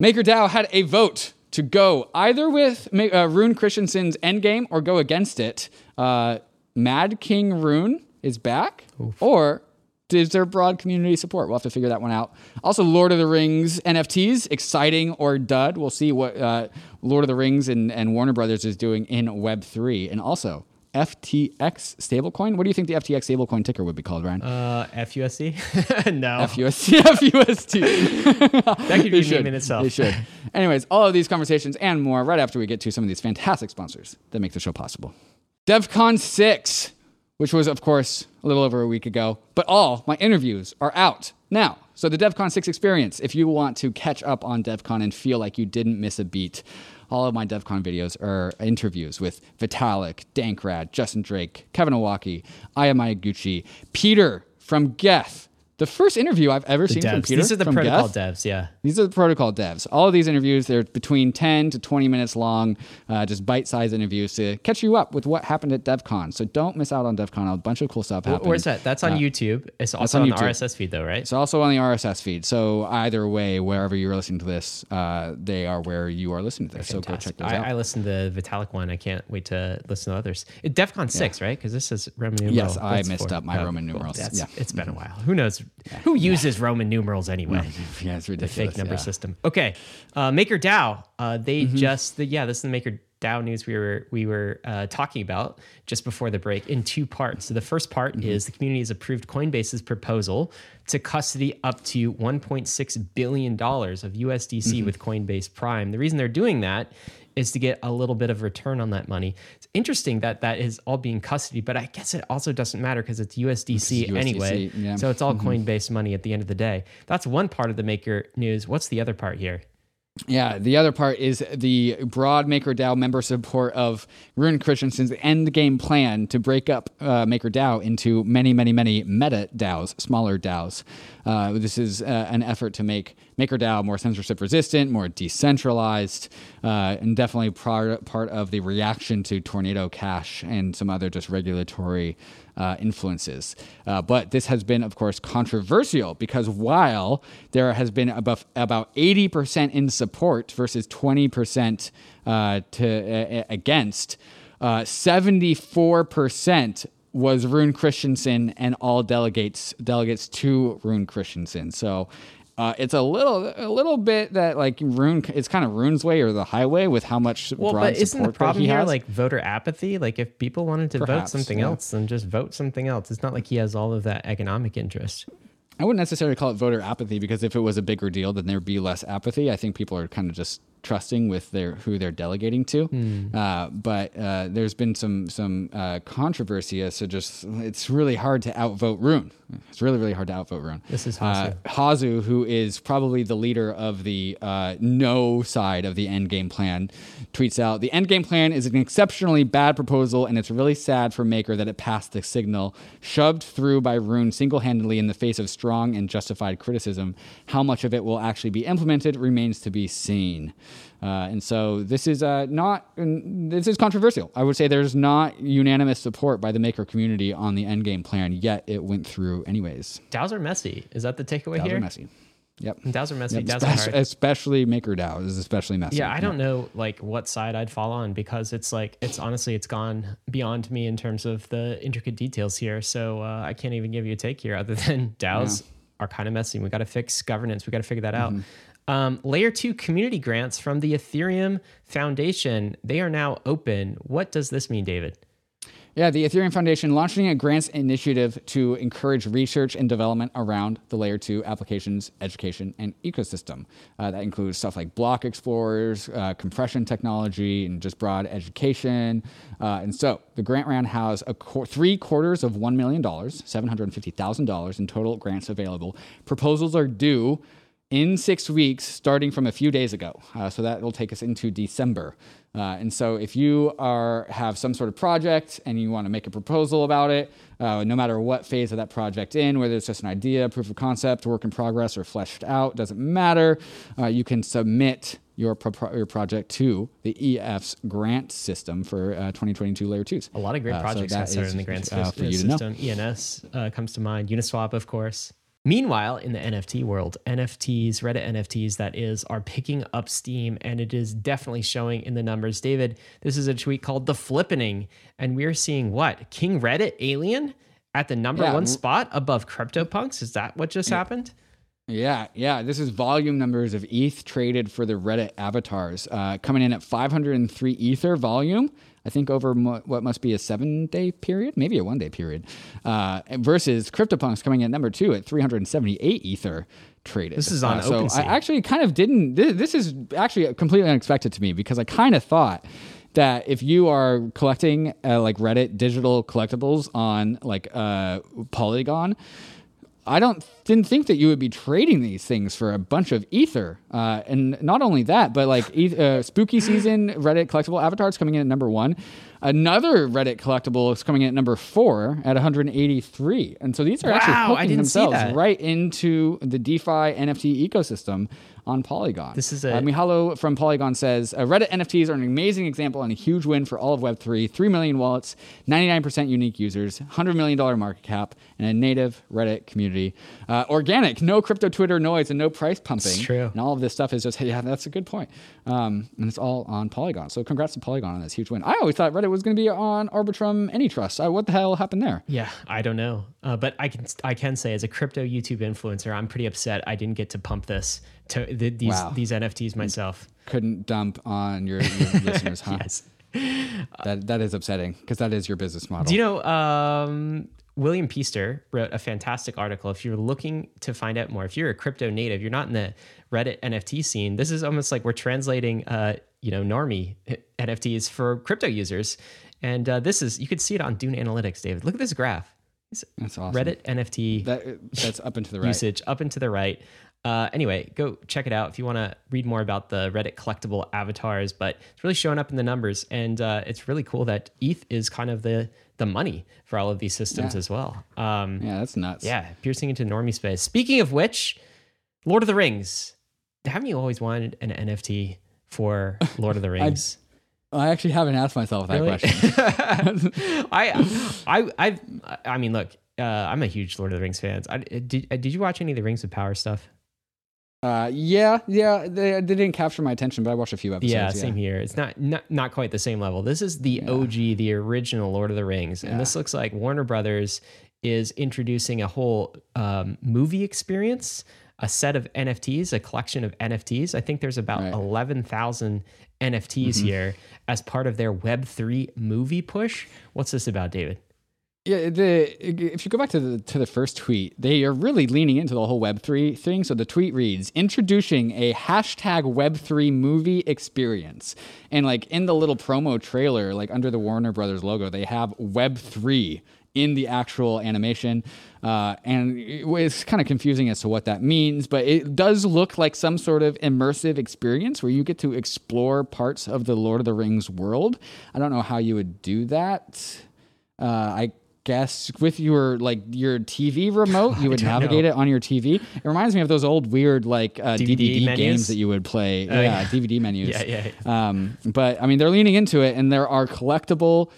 MakerDAO had a vote to go either with uh, Rune Christensen's endgame or go against it. Uh, Mad King Rune is back, or is there broad community support? We'll have to figure that one out. Also, Lord of the Rings NFTs, exciting or dud. We'll see what uh, Lord of the Rings and, and Warner Brothers is doing in Web3. And also, FTX stablecoin. What do you think the FTX stablecoin ticker would be called, Ryan? Uh, FUSD? no. FUSD. FUSD. that could be a should. name in itself. They should. Anyways, all of these conversations and more right after we get to some of these fantastic sponsors that make the show possible. DevCon 6, which was, of course, a little over a week ago, but all my interviews are out now. So, the DevCon 6 experience, if you want to catch up on DevCon and feel like you didn't miss a beat, all of my DevCon videos are interviews with Vitalik, Dankrad, Justin Drake, Kevin Owocki, Aya Miyaguchi, Peter from Geth. The first interview I've ever seen from Devs. Peter These are the protocol Geth. devs. Yeah. These are the protocol devs. All of these interviews, they're between 10 to 20 minutes long, uh, just bite sized interviews to catch you up with what happened at DevCon. So don't miss out on DevCon. A bunch of cool stuff happened. Where's that? That's on YouTube. It's also on on, the RSS feed, though, right? It's also on the RSS feed. So either way, wherever you're listening to this, uh, they are where you are listening to this. So go check those I, out. I listened to the Vitalik one. I can't wait to listen to others. It, DEFCON 6, right? Because this is Roman numeral. Yes, I What's messed for? up my Oh, Roman numerals. That's- Yeah. It's been a while. Who knows? Who uses Roman numerals anyway? yeah, it's the fake number yeah. system. Okay, uh, Maker DAO. Uh, they Mm-hmm. just the, yeah, this is the Maker DAO news we were we were uh, talking about just before the break in two parts. So the first part Mm-hmm. is the community has approved Coinbase's proposal to custody up to 1.6 billion dollars of USDC Mm-hmm. with Coinbase Prime. The reason they're doing that is to get a little bit of return on that money. It's interesting that that is all being custody, but I guess it also doesn't matter because it's USDC, USDC, anyway. yeah. So it's all mm-hmm. Coinbase money at the end of the day. That's one part of the Maker news. What's the other part here? Yeah, the other part is the broad MakerDAO member support of Rune Christensen's end game plan to break up uh, MakerDAO into many, many, many meta DAOs, smaller DAOs. Uh, this is uh, an effort to make MakerDAO more censorship resistant, more decentralized, uh, and definitely part, part of the reaction to Tornado Cash and some other just regulatory uh, influences. Uh, but this has been, of course, controversial because while there has been about, about 80% in support versus 20% uh, to, uh, against, uh, 74% was Rune Christensen and all delegates delegates to Rune Christensen. So uh, it's a little a little bit that like Rune it's kind of Rune's way or the highway with how much Well, broad but isn't support the problem he here has. like voter apathy? Like if people wanted to vote something yeah. else, then just vote something else. It's not like he has all of that economic interest. I wouldn't necessarily call it voter apathy because if it was a bigger deal, then there'd be less apathy. I think people are kind of just trusting with their who they're delegating to. Hmm. Uh, but uh, there's been some some uh, controversy as to just it's really hard to outvote Rune. It's really really hard to outvote Rune. This is uh, Hasu, who is probably the leader of the uh, no side of the endgame plan, tweets out the endgame plan is an exceptionally bad proposal, and it's really sad for Maker that it passed the signal, shoved through by Rune single handedly in the face of strong and justified criticism. How much of it will actually be implemented remains to be seen. Uh, and so this is uh, not this is controversial. I would say there's not unanimous support by the maker community on the endgame plan, yet it went through anyways. DAOs are messy. Is that the takeaway DAOs here? are messy. Yep. DAOs are messy. Yep, DAOs are especially, hard. especially MakerDAO is especially messy. Yeah, I don't know like what side I'd fall on because it's like it's honestly it's gone beyond me in terms of the intricate details here. So uh, I can't even give you a take here other than DAOs are kind of messy. We got to fix governance. We got to figure that out. Um, layer two community grants from the Ethereum Foundation they are now open. What does this mean, David? Yeah, the Ethereum Foundation launching a grants initiative to encourage research and development around the layer two applications, education, and ecosystem. Uh, that includes stuff like block explorers, uh, compression technology, and just broad education. Uh, and so the grant round has a qu- three quarters of $1 million, $750,000 in total grants available. Proposals are due in six weeks, starting from a few days ago. Uh, so that will take us into December. Uh, and so if you are have some sort of project and you want to make a proposal about it, uh, no matter what phase of that project in, whether it's just an idea, proof of concept, work in progress, or fleshed out, doesn't matter. Uh, you can submit your, pro- your project to the EF's grant system for uh, 2022 layer twos. A lot of great Uh, so projects that got started in the grant uh, sys- for you to know. system. ENS uh, comes to mind. Uniswap, of course. Meanwhile, in the NFT world, NFTs, Reddit NFTs, that is, are picking up steam and it is definitely showing in the numbers. David, this is a tweet called The Flippening, and we're seeing what? King Reddit Alien at the number Yeah, one spot above CryptoPunks? Is that what just happened? Yeah, yeah. This is volume numbers of ETH traded for the Reddit avatars, uh, coming in at 503 Ether volume. I think over mo- what must be a seven day period, maybe a one day period, uh, versus CryptoPunks coming in number two at 378 Ether traded. This is on Uh, so I actually kind of didn't. This, this is actually completely unexpected to me because I kind of thought that if you are collecting uh, like Reddit digital collectibles on like uh, Polygon, I don't didn't think that you would be trading these things for a bunch of ether, uh, and not only that, but like uh, spooky season Reddit collectible avatars coming in at number one. Another Reddit collectible is coming in at number four at 183, and so these are Wow, actually hooking themselves right into the DeFi NFT ecosystem on Polygon. This is a- uh, Mihailo from Polygon says uh, Reddit NFTs are an amazing example and a huge win for all of Web3. 3 million wallets, 99% unique users, $100 million market cap, and a native Reddit community. Uh, organic, no crypto Twitter noise, and no price pumping. It's true. And all of this stuff is just, yeah, that's a good point. Um, and it's all on Polygon. So congrats to Polygon on this huge win. I always thought Reddit was going to be on Arbitrum AnyTrust. Uh, what the hell happened there? Yeah, I don't know, uh, but I can I can say as a crypto YouTube influencer, I'm pretty upset I didn't get to pump this to the, these Wow. these NFTs myself. Couldn't dump on your, your listeners, huh? Yes. That, that is upsetting because that is your business model. Do you know um, William Peaster wrote a fantastic article. If you're looking to find out more, if you're a crypto native, you're not in the Reddit NFT scene. This is almost like we're translating, uh, you know, normie NFTs for crypto users. And uh, this is you could see it on Dune Analytics, David. Look at this graph. It's That's awesome. Reddit NFT That, that's up into the right. usage up into the right. Uh, anyway, go check it out if you want to read more about the Reddit collectible avatars. But it's really showing up in the numbers, and uh, it's really cool that ETH is kind of the the money for all of these systems Yeah. as well. Um, Yeah, that's nuts. yeah, piercing into normie space. Speaking of which, Lord of the Rings. Haven't you always wanted an NFT for Lord of the Rings? I actually haven't asked myself that Really? question. I, I, I, I mean, look, uh, I'm a huge Lord of the Rings fan. I, did, did you watch any of the Rings of Power stuff? Uh, yeah, yeah, they, they didn't capture my attention, but I watched a few episodes. yeah, Yeah, same here. It's not, not not quite the same level. This is the OG, the original Lord of the Rings, and this looks like Warner Brothers is introducing a whole um, movie experience, a set of NFTs, a collection of NFTs. I think there's about Right. eleven thousand NFTs here as part of their Web three movie push. What's this about, David? Yeah, the if you go back to the to the first tweet, they are really leaning into the whole Web three thing. So the tweet reads, "Introducing a hashtag Web three movie experience," and like in the little promo trailer, like under the Warner Brothers logo, they have Web three in the actual animation, uh, and it's kind of confusing as to what that means. But it does look like some sort of immersive experience where you get to explore parts of the Lord of the Rings world. I don't know how you would do that. Uh, I guess with your like your TV remote, you would navigate know. it on your TV. It reminds me of those old weird like uh, DVD DVD, games that you would play. yeah, yeah. DVD menus. Yeah, yeah, Um, but I mean, they're leaning into it, and there are collectible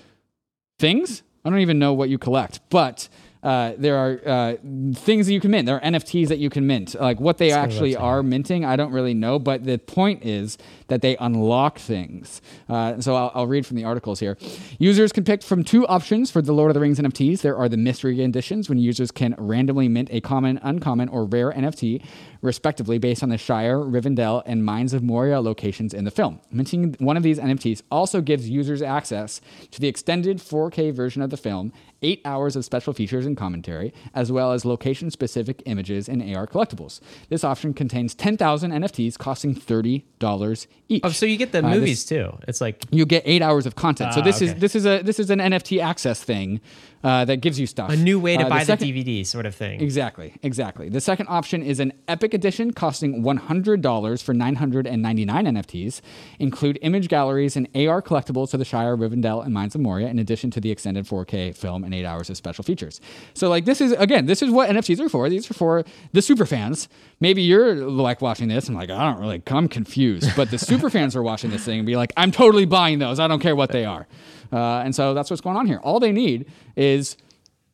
things. I don't even know what you collect, but uh, there are uh, things that you can mint. There are NFTs that you can mint. Like what they actually are minting, I don't really know. But the point is that they unlock things. Uh, so I'll, I'll, read from the articles here. Users can pick from two options for the Lord of the Rings NFTs. There are the mystery editions, when users can randomly mint a common, uncommon, or rare NFT respectively, based on the Shire, Rivendell, and Mines of Moria locations in the film. Minting one of these NFTs also gives users access to the extended 4K version of the film, eight hours of special features and commentary, as well as location specific images and AR collectibles. This option contains 10,000 NFTs costing $30 each. Oh, so you get the uh, movies this, too. It's like you get eight hours of content. so ah, this okay. is this is a this is an NFT access thing uh, that gives you stuff. A new way to uh, buy the, second, the, DVD, sort of thing. Exactly, exactly. The second option is an Epic Edition costing $100 for 999 NFTs, include image galleries and AR collectibles to the Shire, Rivendell, and Mines of Moria, in addition to the extended 4K film and eight hours of special features. So, like, this is again, this is what NFTs are for. These are for the super fans. Maybe you're like watching this and like, I don't really, I'm confused. But the super fans are watching this thing and be like, I'm totally buying those. I don't care what they are. Uh, and so that's what's going on here. All they need is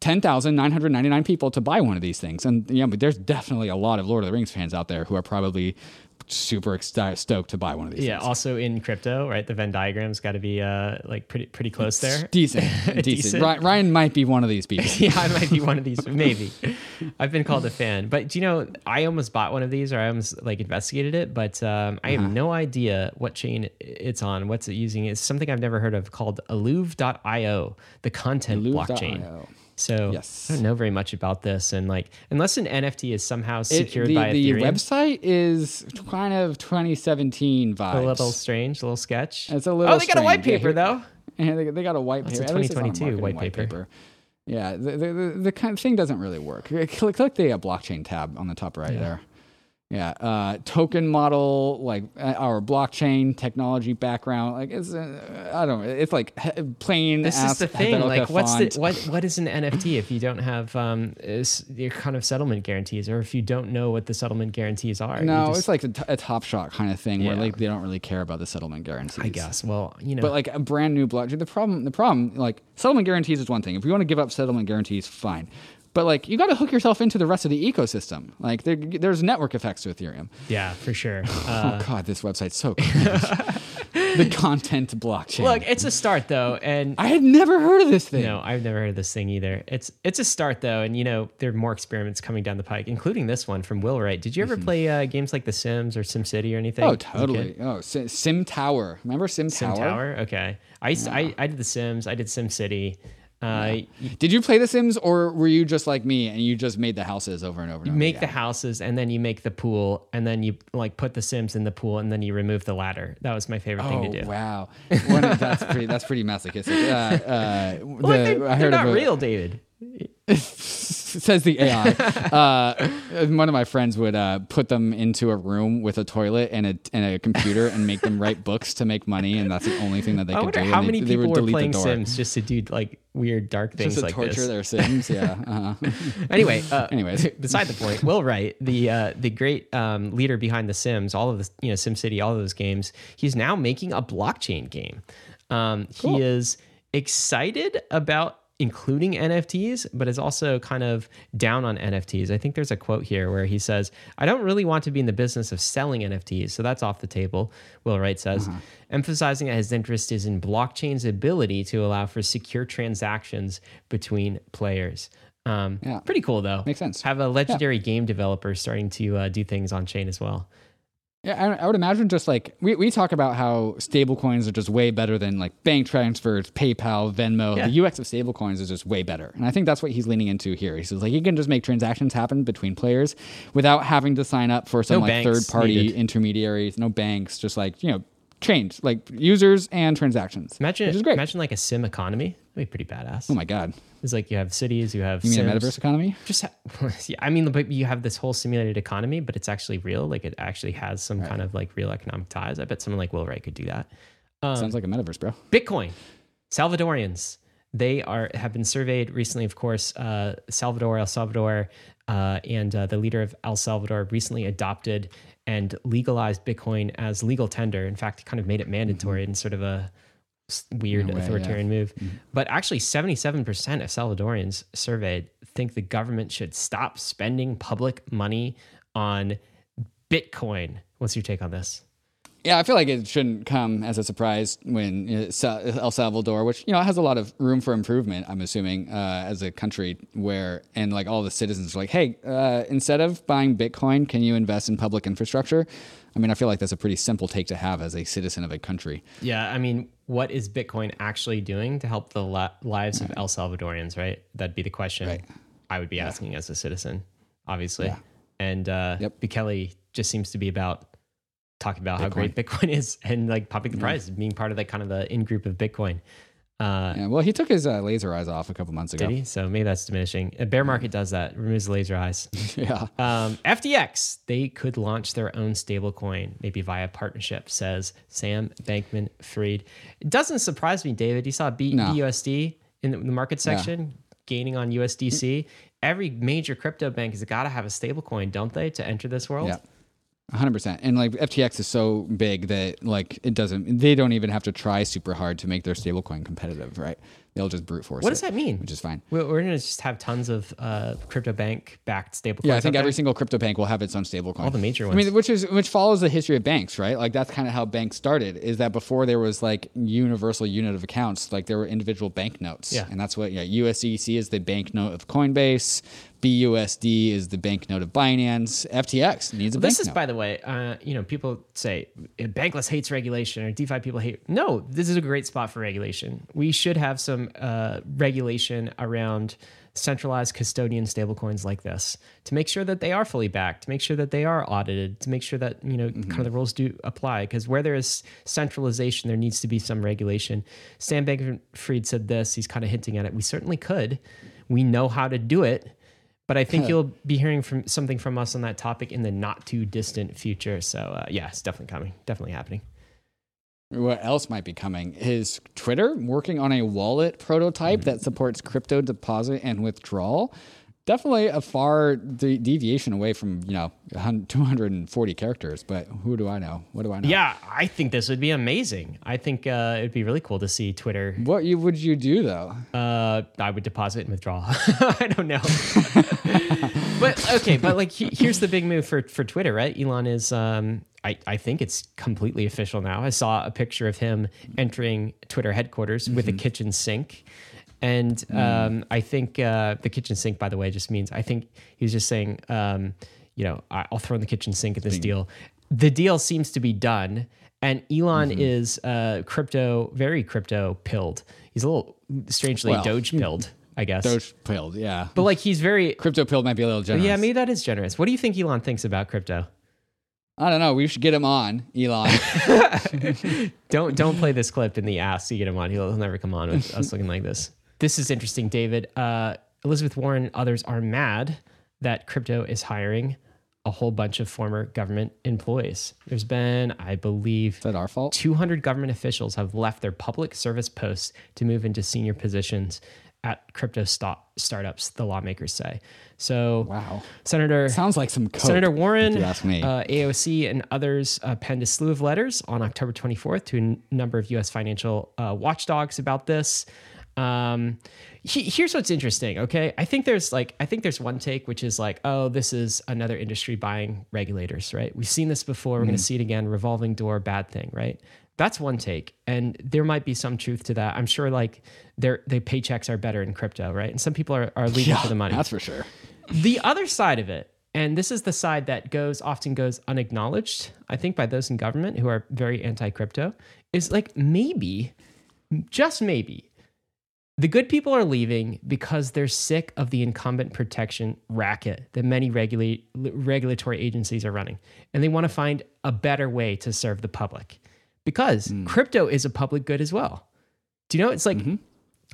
10,999 people to buy one of these things. And yeah, but there's definitely a lot of Lord of the Rings fans out there who are probably super stoked to buy one of these. Yeah. Things. Also in crypto, right? The Venn diagram's got to be uh, like pretty pretty close there. Decent, decent. decent. Ryan might be one of these people. yeah, I might be one of these. Maybe. I've been called a fan, but do you know I almost bought one of these, or I almost like investigated it, but um, I have uh-huh. no idea what chain it's on. What's it using? It's something I've never heard of called Eluv.io, the content Alluve. blockchain. So yes. I don't know very much about this, and like unless an NFT is somehow secured it, the, by the Ethereum, website is kind of 2017 vibes. A little strange, a little sketch. It's a little. Oh, they got a white paper though. Yeah, they, they got a white paper. It's a 2022 white, white paper. paper. Yeah, the, the, the, the, kind of thing doesn't really work. Click, click the uh, blockchain tab on the top right yeah. there. Yeah, uh, token model, like uh, our blockchain technology background, like it's uh, I don't know, it's like plain. This is the thing. Like, what's the, what what is an NFT if you don't have um your kind of settlement guarantees, or if you don't know what the settlement guarantees are? No, just, it's like a, t- a top shot kind of thing yeah. where like they don't really care about the settlement guarantees. I guess. Well, you know, but like a brand new blockchain, the problem the problem like settlement guarantees is one thing. If you want to give up settlement guarantees, fine. But like you got to hook yourself into the rest of the ecosystem. Like there, there's network effects to Ethereum. Yeah, for sure. Uh, oh god, this website's so the content blockchain. Look, it's a start though, and I had never heard of this thing. No, I've never heard of this thing either. It's it's a start though, and you know there are more experiments coming down the pike, including this one from Will Wright. Did you ever mm-hmm. play uh, games like The Sims or Sim City or anything? Oh, totally. Oh, Sim Tower. Remember Sim Tower? Sim Tower. Okay. I used to, I, I did The Sims. I did Sim Uh, Did you play The Sims, or were you just like me and you just made the houses over and over? And you over make again? the houses, and then you make the pool, and then you like put the Sims in the pool, and then you remove the ladder. That was my favorite oh, thing to oh, do. Wow, One, that's pretty. That's pretty masochistic. Uh, uh, well, the, they, are not a, real, David. says the AI. uh, one of my friends would uh, put them into a room with a toilet and a, and a computer and make them write books to make money, and that's the only thing that they I could do. How many they, people they were playing Sims just to do like weird, dark things just to like torture this? their Sims? Yeah. Uh-huh. anyway, uh, anyways, beside the point. Will Wright, the uh, the great um, leader behind the Sims, all of the you know Sim City, all of those games, he's now making a blockchain game. Um, cool. He is excited about including NFTs, but is also kind of down on NFTs. I think there's a quote here where he says, I don't really want to be in the business of selling NFTs. So that's off the table, Will Wright says, uh-huh. emphasizing that his interest is in blockchain's ability to allow for secure transactions between players. Um, yeah. Pretty cool, though. Makes sense. Have a legendary yeah. game developer starting to uh, do things on chain as well. Yeah, I, I, would imagine just like we, we talk about how stablecoins are just way better than like bank transfers, PayPal, Venmo. Yeah. The UX of stablecoins is just way better. And I think that's what he's leaning into here. He says like you can just make transactions happen between players without having to sign up for some no like third party needed. intermediaries, no banks, just like, you know, change like users and transactions. Imagine which is great. Imagine like a sim economy. That'd be pretty badass. Oh my god. It's like you have cities, you have. You mean a metaverse economy? Just, ha- yeah, I mean, but you have this whole simulated economy, but it's actually real. Like it actually has some right. kind of like real economic ties. I bet someone like Will Wright could do that. Um, Sounds like a metaverse, bro. Bitcoin, Salvadorians. They are have been surveyed recently. Of course, uh, Salvador, El Salvador, uh, and uh, the leader of El Salvador recently adopted and legalized Bitcoin as legal tender. In fact, kind of made it mandatory mm-hmm. in sort of a weird way, authoritarian move. Mm-hmm. But actually, 77% of Salvadorians surveyed think the government should stop spending public money on Bitcoin. What's your take on this? Yeah, I feel like it shouldn't come as a surprise when El Salvador, which you know has a lot of room for improvement, I'm assuming, uh, as a country where and like all the citizens are like, hey, uh, instead of buying Bitcoin, can you invest in public infrastructure? I mean, I feel like that's a pretty simple take to have as a citizen of a country. Yeah, I mean, what is Bitcoin actually doing to help the la- lives of El Salvadorians, right? That'd be the question Right. I would be asking as a citizen, obviously. Yeah. And uh, Yep. Bukele just seems to be about talking about how great Bitcoin is and like popping the prize, being part of the kind of the in group of Bitcoin. Uh, Yeah, well, he took his uh, laser eyes off a couple months ago. did he? So maybe that's diminishing. A bear market does that, removes the laser eyes. yeah. Um, FTX, they could launch their own stablecoin, maybe via partnership, says Sam Bankman Fried. It doesn't surprise me, David. You saw B- No. BUSD in the, the market section gaining on USDC. Every major crypto bank has got to have a stablecoin, don't they, to enter this world? Yeah. 100%. And like FTX is so big that like it doesn't they don't even have to try super hard to make their stablecoin competitive, right? They'll just brute force What it, does that mean? Which is fine. We're, we're going to just have tons of uh, crypto bank backed stablecoins. Yeah, I think every single crypto bank will have its own stablecoin. All the major ones I mean, which is which follows the history of banks, right? Like that's kind of how banks started. Is that before there was like universal unit of accounts, like there were individual banknotes. Yeah. and that's what yeah. USDC is the banknote of Coinbase. BUSD is the banknote of Binance. FTX needs a bank. This is, by the way, uh, you know, people say "Eh, Bankless hates regulation or DeFi people hate. No, this is a great spot for regulation. We should have some uh, regulation around centralized custodian stablecoins like this to make sure that they are fully backed, to make sure that they are audited, to make sure that you know kind of the rules do apply. Because where there is centralization, there needs to be some regulation. Sam Bankman-Fried said this. He's kind of hinting at it. We certainly could. We know how to do it. But I think you'll be hearing from something from us on that topic in the not too distant future. So uh, yeah, it's definitely coming, definitely happening. What else might be coming? Is Twitter working on a wallet prototype that supports crypto deposit and withdrawal? Definitely a far de- deviation away from you know 240 characters. But who do I know? What do I know? Yeah, I think this would be amazing. I think uh, it'd be really cool to see Twitter. What you would you do though? Uh, I would deposit and withdraw. I don't know, but okay. But like, he, here's the big move for for Twitter, right? Elon is. Um, I, I think it's completely official now. I saw a picture of him entering Twitter headquarters with a kitchen sink. And um, I think uh, the kitchen sink, by the way, just means I think he was just saying, um, you know, I'll throw in the kitchen sink at this deal. The deal seems to be done, and Elon is uh, crypto, very crypto pilled. He's a little strangely Well, Doge pilled, I guess. Doge pilled, yeah. But like he's very, Crypto pilled might be a little generous. yeah, maybe that is generous. What do you think Elon thinks about crypto? I don't know. We should get him on, Elon. Don't don't play this clip in the ass. You get him on. He'll, he'll never come on with us looking like this. This is interesting, David. Uh, Elizabeth Warren and others are mad that crypto is hiring a whole bunch of former government employees. There's been, I believe, Is that our fault? 200 government officials have left their public service posts to move into senior positions at crypto sto- startups. The lawmakers say. So, Wow. Senator Sounds like some coke, Senator Warren, if you ask me. Uh, AOC, and others uh, penned a slew of letters on October 24th to a n- number of U.S. financial uh, watchdogs about this. Um, he- here's what's interesting. Okay, I think there's like I think there's one take which is like, oh, this is another industry buying regulators, right? We've seen this before. We're going to see it again. Revolving door, bad thing, right? That's one take, and there might be some truth to that. I'm sure, like their their paychecks are better in crypto, right? And some people are, are leaving for the money That's for sure. the other side of it and this is the side that goes often goes unacknowledged i think by those in government who are very anti-crypto is like maybe just maybe the good people are leaving because they're sick of the incumbent protection racket that many regulate, regulatory agencies are running and they want to find a better way to serve the public because crypto is a public good as well do you know it's like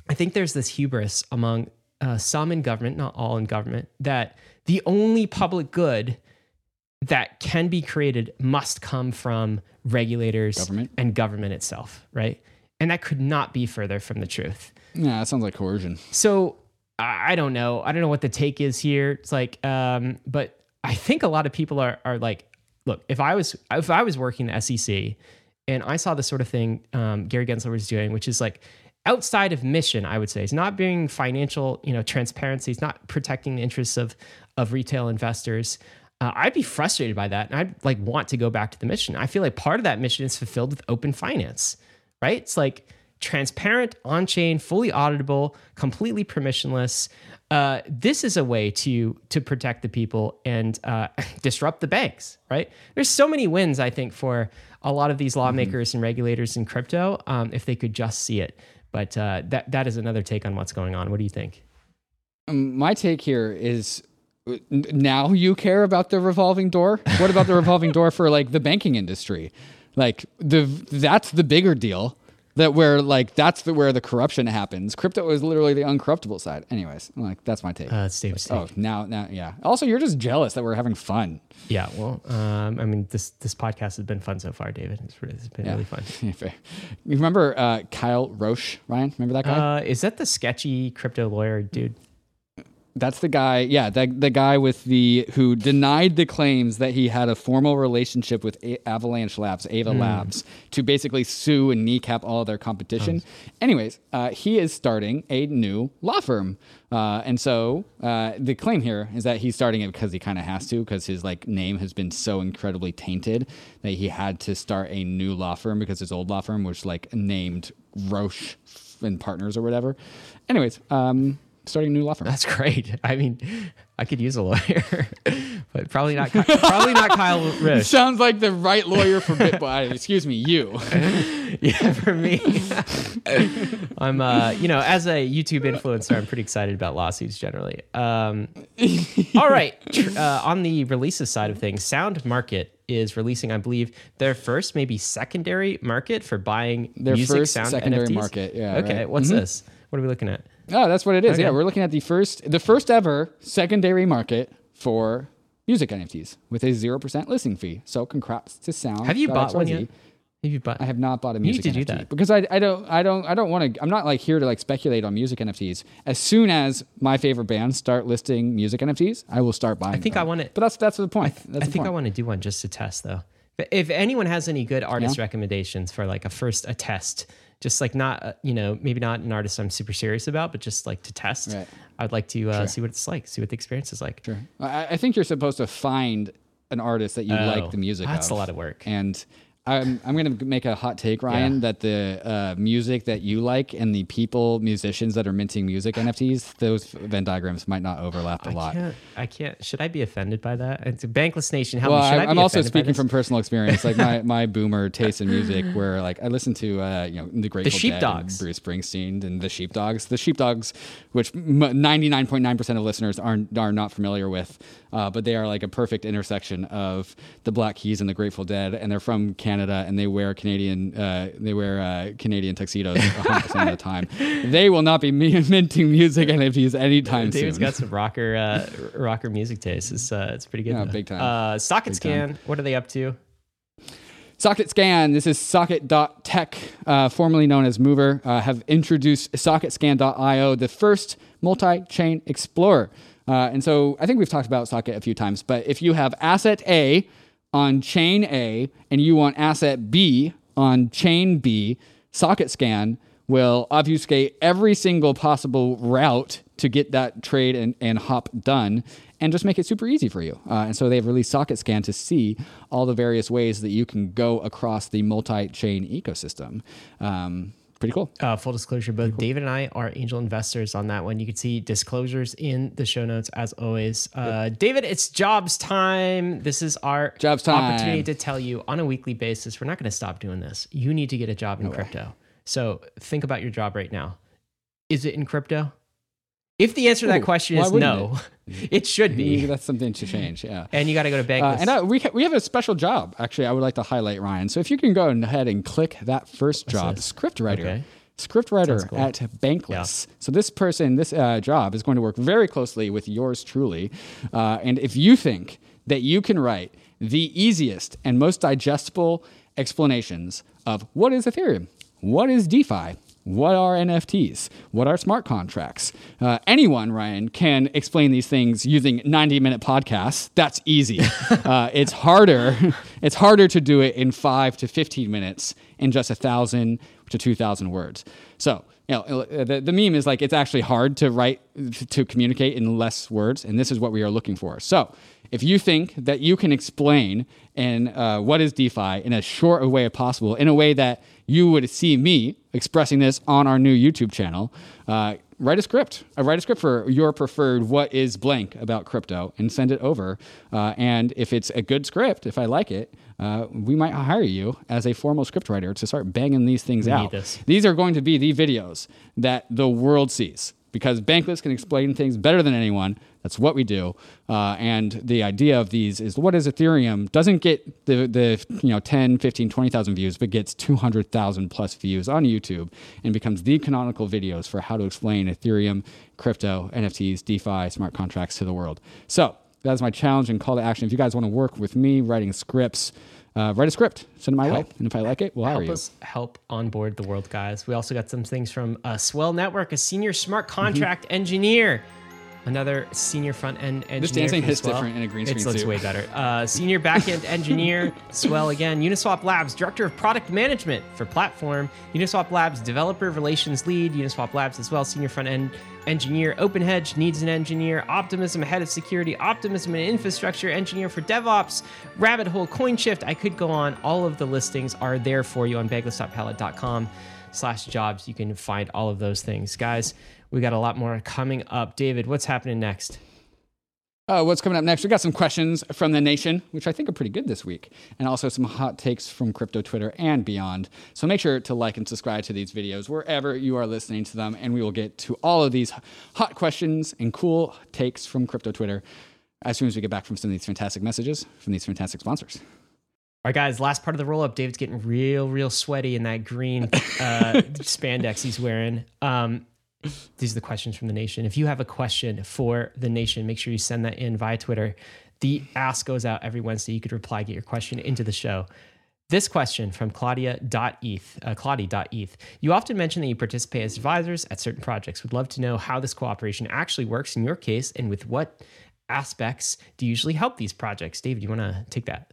I think there's this hubris among uh, some in government, not all in government, that the only public good that can be created must come from regulators Government. and government itself, right? And that could not be further from the truth. Yeah, that sounds like coercion. So I don't know. I don't know what the take is here. It's like, um, but I think a lot of people are are like, look, if I was if I was working the SEC and I saw the sort of thing um, Gary Gensler was doing, which is like outside of mission. I would say it's not being financial, you know, transparency. It's not protecting the interests of of retail investors. Uh, I'd be frustrated by that, and I'd like want to go back to the mission. I feel like part of that mission is fulfilled with open finance, right? It's like transparent, on chain, fully auditable, completely permissionless. Uh, this is a way to to protect the people and uh, disrupt the banks, right? There's so many wins, I think, for a lot of these lawmakers and regulators in crypto um, if they could just see it. But uh, that that is another take on what's going on. What do you think? Um, my take here is now you care about the revolving door. What about the revolving door for like the banking industry? Like the that's the bigger deal. That where like that's the where the corruption happens. Crypto is literally the uncorruptible side. Anyways, like that's my take. Uh, it's Dave's oh, now now yeah. Also, you're just jealous that we're having fun. Yeah, well, um, I mean, this this podcast has been fun so far, David. It's, it's been really fun. you remember uh, Kyle Roche, Ryan? Remember that guy? Uh, is that the sketchy crypto lawyer dude? That's the guy, yeah, the, the guy with the who denied the claims that he had a formal relationship with A- Avalanche Labs, Ava Labs, to basically sue and kneecap all of their competition. Anyways, uh, he is starting a new law firm, uh, and so uh, the claim here is that he's starting it because he kind of has to, because his like name has been so incredibly tainted that he had to start a new law firm because his old law firm was like named Roche and Partners or whatever. Anyways, um, starting a new law firm. That's great. I mean, I could use a lawyer, but probably not. Probably not Kyle Risch. Sounds like the right lawyer for Bitcoin. Excuse me, you. yeah, for me, I'm. Uh, you know, as a YouTube influencer, I'm pretty excited about lawsuits generally. Um, all right, uh, on the releases side of things, Sound Market is releasing, I believe, their first, maybe secondary market for buying Their music first sound secondary NFTs. market, yeah, Okay, right. Mm-hmm. what's this? What are we looking at? Oh, that's what it is. Yeah, we're looking at the first, the first ever secondary market for music NFTs with a zero percent listing fee. So, congrats to Sound. Have you bought one yet? Have you bought? I have not bought a need music to do NFT that. because I, I don't I don't I don't want to I'm not like here to like speculate on music NFTs. As soon as my favorite bands start listing music NFTs, I will start buying. I think them. I want it. But that's that's the point. That's I the think I want to do one just to test though. But if anyone has any good artist recommendations for like a first a test, just like not uh, you know maybe not an artist I'm super serious about, but just like to test, Right. I'd like to uh, see what it's like, see what the experience is like. Sure. I, I think you're supposed to find an artist that you Oh, like the music that's of. a lot of work. And I'm, I'm going to make a hot take, Ryan, Yeah. that the uh, music that you like and the people, musicians that are minting music NFTs, those Venn diagrams might not overlap a I lot. can't. I can't. Should I be offended by that? It's a bankless nation. Help Well. Should I, I, be I'm also speaking from personal experience, like my, my boomer taste in music, where like I listen to uh, you know the Grateful Dead, Sheepdogs. Bruce Springsteen, and the Sheepdogs. The Sheepdogs, which 99.9 percent of listeners aren't are not familiar with, uh, but they are like a perfect intersection of the Black Keys and the Grateful Dead, and they're from Canada, and they wear Canadian uh, they wear uh, Canadian tuxedos 100 percent of the time. They will not be minting music NFTs anytime David's soon. David's got some rocker uh, rocker music taste. It's uh, it's pretty good. Yeah, big time. Uh, Socket Big Scan. What are they up to? Socket Scan, this is Socket.tech, uh, formerly known as Movr, uh, have introduced SocketScan.io, the first multi chain explorer. Uh, and so I think we've talked about Socket a few times, but if you have asset A on chain A and you want asset B on chain B, Socket Scan will obfuscate every single possible route to get that trade and, and hop done and just make it super easy for you. Uh, and so they've released Socket Scan to see all the various ways that you can go across the multi chain ecosystem. Um, pretty cool. Uh, full disclosure, both David and I are angel investors on that one. You can see disclosures in the show notes as always. Uh, David, it's jobs time. This is our Jobs time. opportunity to tell you on a weekly basis. We're not going to stop doing this. You need to get a job in crypto. So think about your job right now. Is it in crypto? If the answer to that Ooh, question is no, it should Maybe be. that's something to change. Yeah. And you got to go to Uh, Bankless. and uh, we, ha- we have a special job, actually, I would like to highlight, Ryan. So if you can go ahead and click that first job, this? scriptwriter. Okay. Scriptwriter cool. at Bankless. So this person, this uh, job is going to work very closely with yours truly. Uh, and if you think that you can write the easiest and most digestible explanations of what is Ethereum, what is DeFi, What are NFTs? What are smart contracts? Uh, anyone, Ryan, can explain these things using 90 minute podcasts. That's easy. uh, it's harder. It's harder to do it in five to 15 minutes in just a thousand to 2,000 words. So, you know, uh, the, the meme is like it's actually hard to write to communicate in less words, and this is what we are looking for. So, if you think that you can explain in uh, what is DeFi in as short a way as possible, in a way that you would see me expressing this on our new YouTube channel, uh, write a script. Uh, write a script for your preferred what is blank about crypto and send it over. Uh, and if it's a good script, if I like it, uh, we might hire you as a formal scriptwriter to start banging these things We out. These are going to be the videos that the world sees because Bankless can explain things better than anyone. That's what we do. Uh, and the idea of these is what is Ethereum doesn't get the, the you know 10, 15, 20,000 views, but gets 200,000 plus views on YouTube and becomes the canonical videos for how to explain Ethereum, crypto, NFTs, DeFi, smart contracts to the world. So that's my challenge and call to action. If you guys want to work with me writing scripts, uh, write a script, send it my way. And if I like it, we'll hire help you. us help onboard the world, guys. We also got some things from uh, Swell Network, a senior smart contract engineer, another senior front end engineer. This dancing hits Swell. different in a green It looks way better. Uh, senior backend engineer, Swell again. Uniswap Labs director of product management for platform. Uniswap Labs developer relations lead. Uniswap Labs as well, senior front end engineer. OpenHedge needs an engineer. Optimism head of security. Optimism and infrastructure engineer for DevOps. Rabbit Hole CoinShift. I could go on. All of the listings are there for you on bankless.pallet.com slash jobs. You can find all of those things. Guys, we got a lot more coming up. David, what's happening next? Uh, what's coming up next? We got some questions from the nation, which I think are pretty good this week, and also some hot takes from crypto Twitter and beyond. So make sure to like and subscribe to these videos wherever you are listening to them, and we will get to all of these hot questions and cool takes from crypto Twitter as soon as we get back from some of these fantastic messages from these fantastic sponsors. All right, guys, last part of the roll up. David's getting real, real sweaty in that green uh, spandex he's wearing. Um, these are the questions from the nation. If you have a question for the nation, make sure you send that in via Twitter. The ask goes out every Wednesday. You could reply, get your question into the show. This question from Claudia.eth, uh, Claudia.eth. You often mention that you participate as advisors at certain projects. Would love to know how this cooperation actually works in your case and with what aspects do you usually help these projects? David, you want to take that?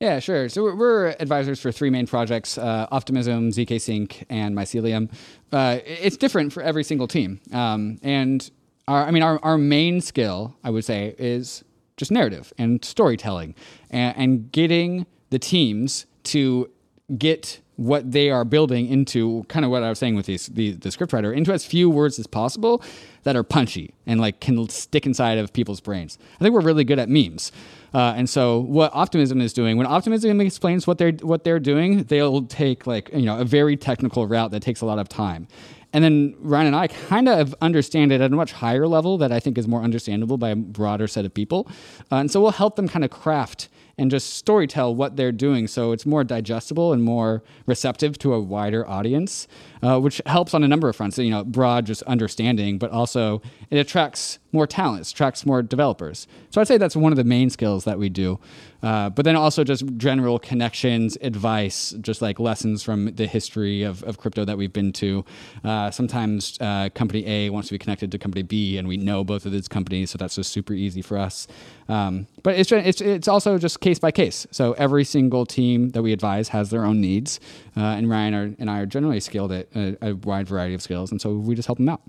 Yeah, sure. So we're, advisors for three main projects: uh, Optimism, zk Sync, and Mycelium. Uh, it's different for every single team, um, and our, I mean, our, our main skill, I would say, is just narrative and storytelling, and, and getting the teams to get what they are building into kind of what I was saying with these, the, the scriptwriter into as few words as possible that are punchy and like can stick inside of people's brains. I think we're really good at memes. Uh, and so what Optimism is doing, when Optimism explains what they're what they're doing, they'll take like you know a very technical route that takes a lot of time. And then Ryan and I kind of understand it at a much higher level that I think is more understandable by a broader set of people. Uh, and so we'll help them kind of craft and just storytell what they're doing so it's more digestible and more receptive to a wider audience, uh, which helps on a number of fronts. You know, broad just understanding, but also it attracts more talents, attracts more developers. So I'd say that's one of the main skills that we do. Uh, but then also just general connections, advice, just like lessons from the history of, of crypto that we've been to. Uh, sometimes uh, company A wants to be connected to company B, and we know both of these companies, so that's just super easy for us. Um, but it's, it's it's also just case by case. So every single team that we advise has their own needs, uh, and Ryan are, and I are generally skilled at a, a wide variety of skills, and so we just help them out.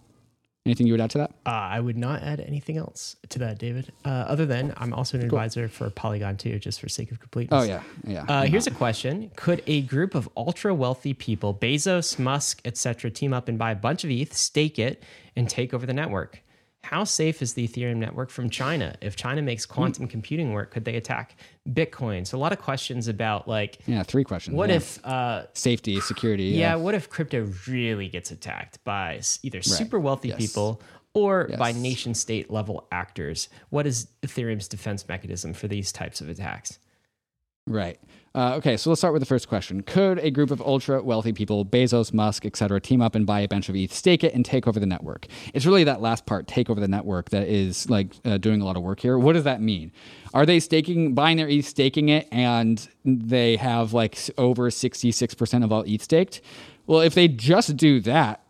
Anything you would add to that? Uh, I would not add anything else to that, David. Uh, other than I'm also an advisor for Polygon too, just for sake of completeness. Oh yeah, yeah. Uh, here's a question: Could a group of ultra wealthy people, Bezos, Musk, etc., team up and buy a bunch of ETH, stake it, and take over the network? How safe is the Ethereum network from China? If China makes quantum computing work, could they attack Bitcoin? So a lot of questions about like, yeah, three questions. what yeah. if uh, safety, security? yeah, what if crypto really gets attacked by either super wealthy Yes. people or by nation state level actors? What is Ethereum's defense mechanism for these types of attacks? Right. Uh, okay, so let's start with the first question. Could a group of ultra wealthy people, Bezos, Musk, et cetera, team up and buy a bunch of ETH, stake it, and take over the network? It's really that last part, take over the network, that is like uh, doing a lot of work here. What does that mean? Are they staking, buying their ETH, staking it, and they have like over 66% of all ETH staked? Well, if they just do that,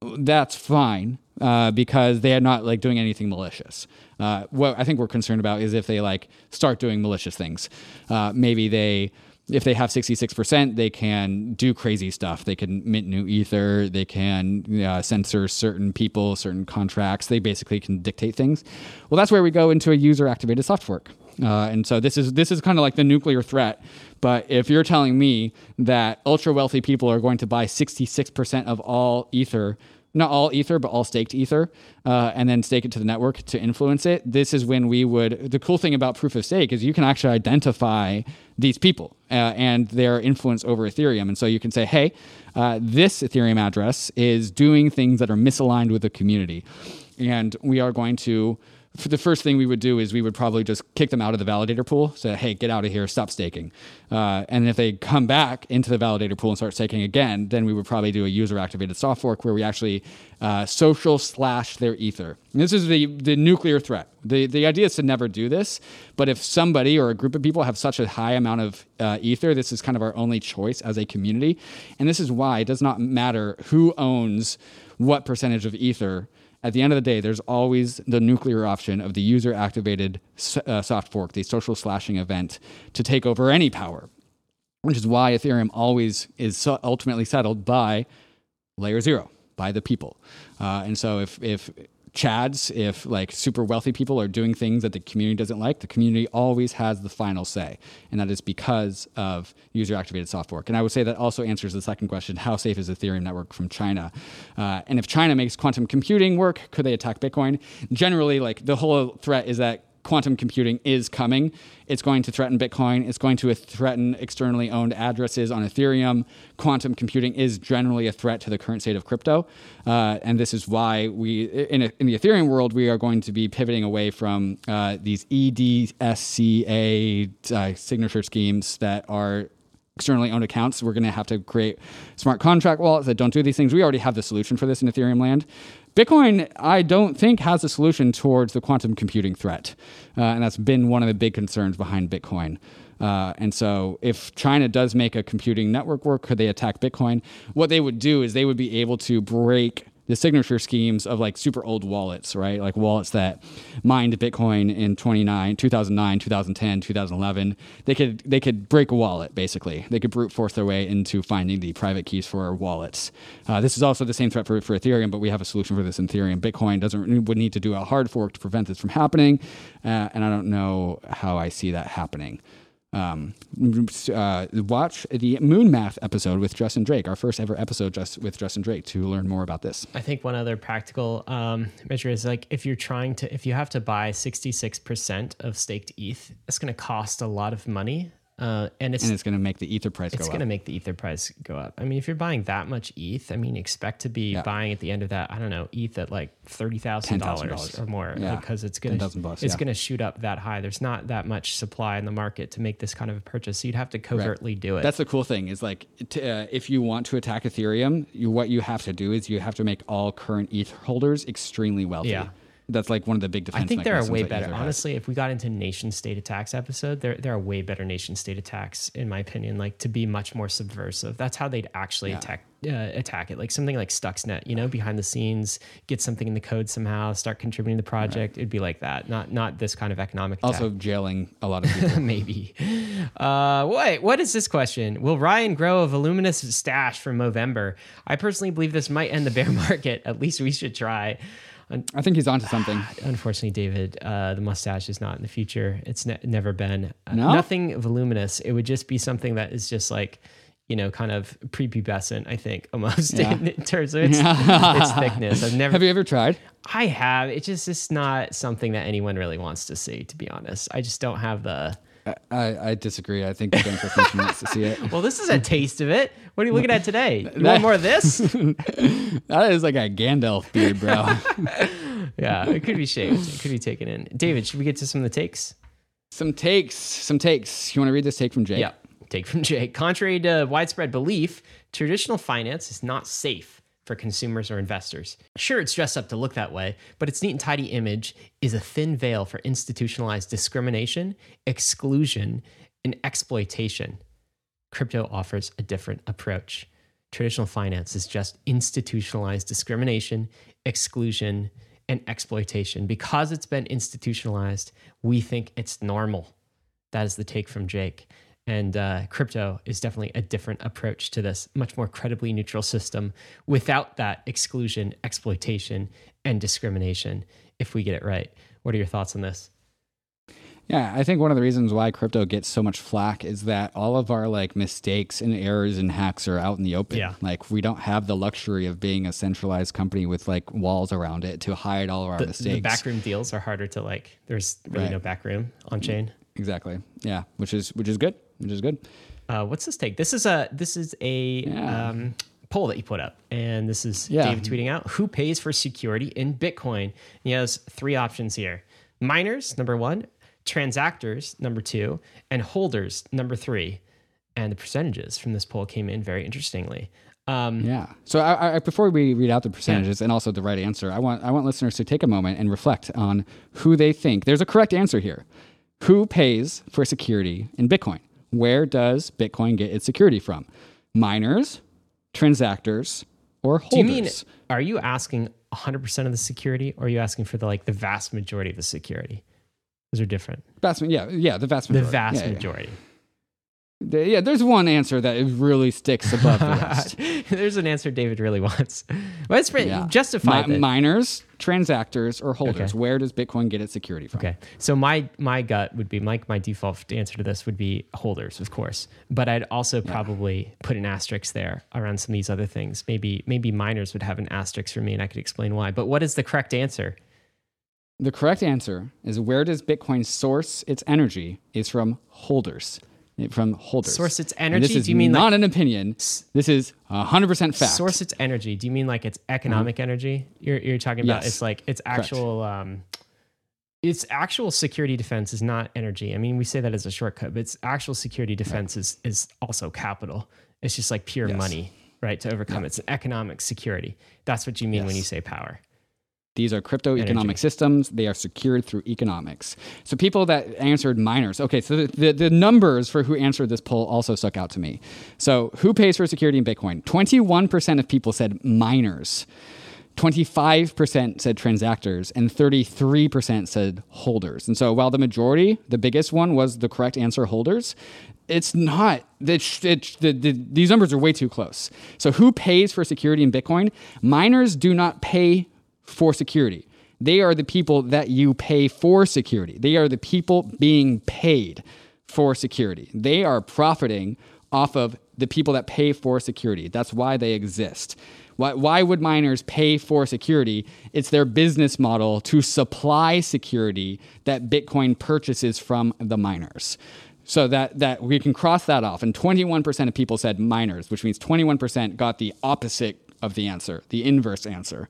that's fine uh, because they are not like doing anything malicious. Uh, what I think we're concerned about is if they like start doing malicious things. Uh, maybe they, if they have 66%, they can do crazy stuff. They can mint new ether. They can uh, censor certain people, certain contracts. They basically can dictate things. Well, that's where we go into a user activated soft fork. Uh, and so this is this is kind of like the nuclear threat. But if you're telling me that ultra wealthy people are going to buy 66% of all ether not all ether, but all staked ether, uh, and then stake it to the network to influence it. This is when we would. The cool thing about proof of stake is you can actually identify these people uh, and their influence over Ethereum. And so you can say, hey, uh, this Ethereum address is doing things that are misaligned with the community. And we are going to the first thing we would do is we would probably just kick them out of the validator pool. Say, hey, get out of here, stop staking. Uh, and if they come back into the validator pool and start staking again, then we would probably do a user activated soft fork where we actually uh, social slash their ether. And this is the the nuclear threat. The the idea is to never do this, but if somebody or a group of people have such a high amount of uh, ether, this is kind of our only choice as a community. And this is why it does not matter who owns what percentage of ether at the end of the day, there's always the nuclear option of the user activated uh, soft fork, the social slashing event, to take over any power, which is why Ethereum always is ultimately settled by layer zero, by the people. Uh, and so if, if chads, if like super wealthy people are doing things that the community doesn't like, the community always has the final say. And that is because of user activated soft fork. And I would say that also answers the second question how safe is Ethereum network from China? Uh, and if China makes quantum computing work, could they attack Bitcoin? Generally, like the whole threat is that quantum computing is coming. It's going to threaten Bitcoin. It's going to threaten externally owned addresses on Ethereum. Quantum computing is generally a threat to the current state of crypto. Uh, and this is why we, in, a, in, the Ethereum world, we are going to be pivoting away from uh, these ECDSA uh, signature schemes that are externally owned accounts. We're going to have to create smart contract wallets that don't do these things. We already have the solution for this in Ethereum land. Bitcoin, I don't think, has a solution towards the quantum computing threat. Uh, and that's been one of the big concerns behind Bitcoin. Uh, and so, if China does make a computing network work, could they attack Bitcoin? What they would do is they would be able to break the signature schemes of like super old wallets, right? Like wallets that mined Bitcoin in 29, 2009, 2010, 2011. They could they could break a wallet basically. They could brute force their way into finding the private keys for wallets. Uh, this is also the same threat for, for Ethereum, but we have a solution for this in Ethereum. Bitcoin doesn't would need to do a hard fork to prevent this from happening, uh, and I don't know how I see that happening um, uh, watch the Moon Math episode with Justin Drake, our first ever episode just with Justin Drake, to learn more about this. I think one other practical um, measure is like if you're trying to, if you have to buy 66% of staked ETH, it's going to cost a lot of money uh, and it's and it's going to make the ether price it's going to make the ether price go up. I mean, if you're buying that much ETH, I mean, expect to be yeah. buying at the end of that. I don't know, ETH at like thirty thousand dollars or more, yeah. because it's going to it's yeah. going to shoot up that high. There's not that much supply in the market to make this kind of a purchase. So you'd have to covertly right. do it. That's the cool thing is like uh, if you want to attack Ethereum, you, what you have to do is you have to make all current ETH holders extremely wealthy. Yeah that's like one of the big defense. I think there are way better. Honestly, if we got into nation state attacks episode, there there are way better nation state attacks in my opinion. Like to be much more subversive. That's how they'd actually yeah. attack uh, attack it. Like something like Stuxnet, you know, behind the scenes, get something in the code somehow, start contributing to the project. Right. It'd be like that. Not not this kind of economic. Attack. Also jailing a lot of people. Maybe. Uh, wait, what is this question? Will Ryan grow a voluminous stash from Movember? I personally believe this might end the bear market. At least we should try. I think he's onto something. Unfortunately, David, uh, the mustache is not in the future. It's ne- never been. Uh, no? Nothing voluminous. It would just be something that is just like, you know, kind of prepubescent, I think, almost yeah. in, in, terms of its, its, thickness. I've never. Have you ever tried? I have. It's just it's not something that anyone really wants to see, to be honest. I just don't have the I, I disagree. I think Ben Griffin wants to see it. Well, this is a taste of it. What are you looking at today? You that, want more of this? that is like a Gandalf beard, bro. yeah, it could be shaved. It could be taken in. David, should we get to some of the takes? Some takes. Some takes. You want to read this take from Jake? Yeah. Take from Jake. Contrary to widespread belief, traditional finance is not safe for consumers or investors. Sure, it's dressed up to look that way, but its neat and tidy image is a thin veil for institutionalized discrimination, exclusion, and exploitation. Crypto offers a different approach. traditional finance is just institutionalized discrimination, exclusion, and exploitation. Because it's been institutionalized, we think it's normal. That is the take from Jake. And uh, crypto is definitely a different approach to this, much more credibly neutral system without that exclusion, exploitation, and discrimination if we get it right. What are your thoughts on this? Yeah, I think one of the reasons why crypto gets so much flack is that all of our like mistakes and errors and hacks are out in the open. Yeah. Like we don't have the luxury of being a centralized company with like walls around it to hide all of our The, mistakes. the backroom deals are harder to like. There's really Right. no backroom on chain. Exactly. Yeah, which is which is good. Which is good. Uh, what's this take? This is a this is a Yeah. um, poll that you put up, and this is Yeah. David tweeting out who pays for security in Bitcoin. He has three options here: miners, number one; transactors, number two; and holders, number three. And the percentages from this poll came in very interestingly. Um, Yeah. So I, I, before we read out the percentages and also the right answer, I want I want listeners to take a moment and reflect on who they think. There's a correct answer here. Who pays for security in Bitcoin? Where does Bitcoin get its security from? Miners, transactors, or holders? do you mean are you asking 100% of the security, or are you asking for the like the vast majority of the security? Those are different. vast, yeah, yeah, the vast majority. The vast yeah, yeah. majority. The- yeah, there's one answer that really sticks above the rest. There's an answer David really wants. Well, it's pretty Yeah. justified. Mi- miners, transactors, or holders. Okay. Where does Bitcoin get its security from? Okay. So my my gut would be my my default answer to this would be holders, of course. But I'd also probably put an asterisk there around some of these other things. Maybe maybe miners would have an asterisk for me and I could explain why. But what is the correct answer? The correct answer is where does Bitcoin source its energy is from holders. From holders. Source its And energy? this is Do you mean like- not an opinion? This is 100% fact. Source its energy. Do you mean like it's economic energy? You're you're talking about Yes. it's like it's actual um it's actual security defense is not energy. I mean, we say that as a shortcut, but it's actual security defense is is also capital. It's just like pure Yes. money, right? To overcome it's an economic security. That's what you mean when you say power. These are crypto economic systems. They are secured through economics. So people that answered miners. Okay, so the, the, the numbers for who answered this poll also stuck out to me. So who pays for security in Bitcoin? 21% of people said miners. 25% said transactors and 33% said holders. And so while the majority, the biggest one was the correct answer holders, it's not it, it, the, the, these numbers are way too close. So who pays for security in Bitcoin? Miners do not pay for security. They are the people that you pay for security. They are the people being paid for security. They are profiting off of the people that pay for security. That's why they exist. Why, why would miners pay for security? It's their business model to supply security that Bitcoin purchases from the miners. So that, that we can cross that off. And 21% of people said miners, which means 21% got the opposite of the answer, the inverse answer.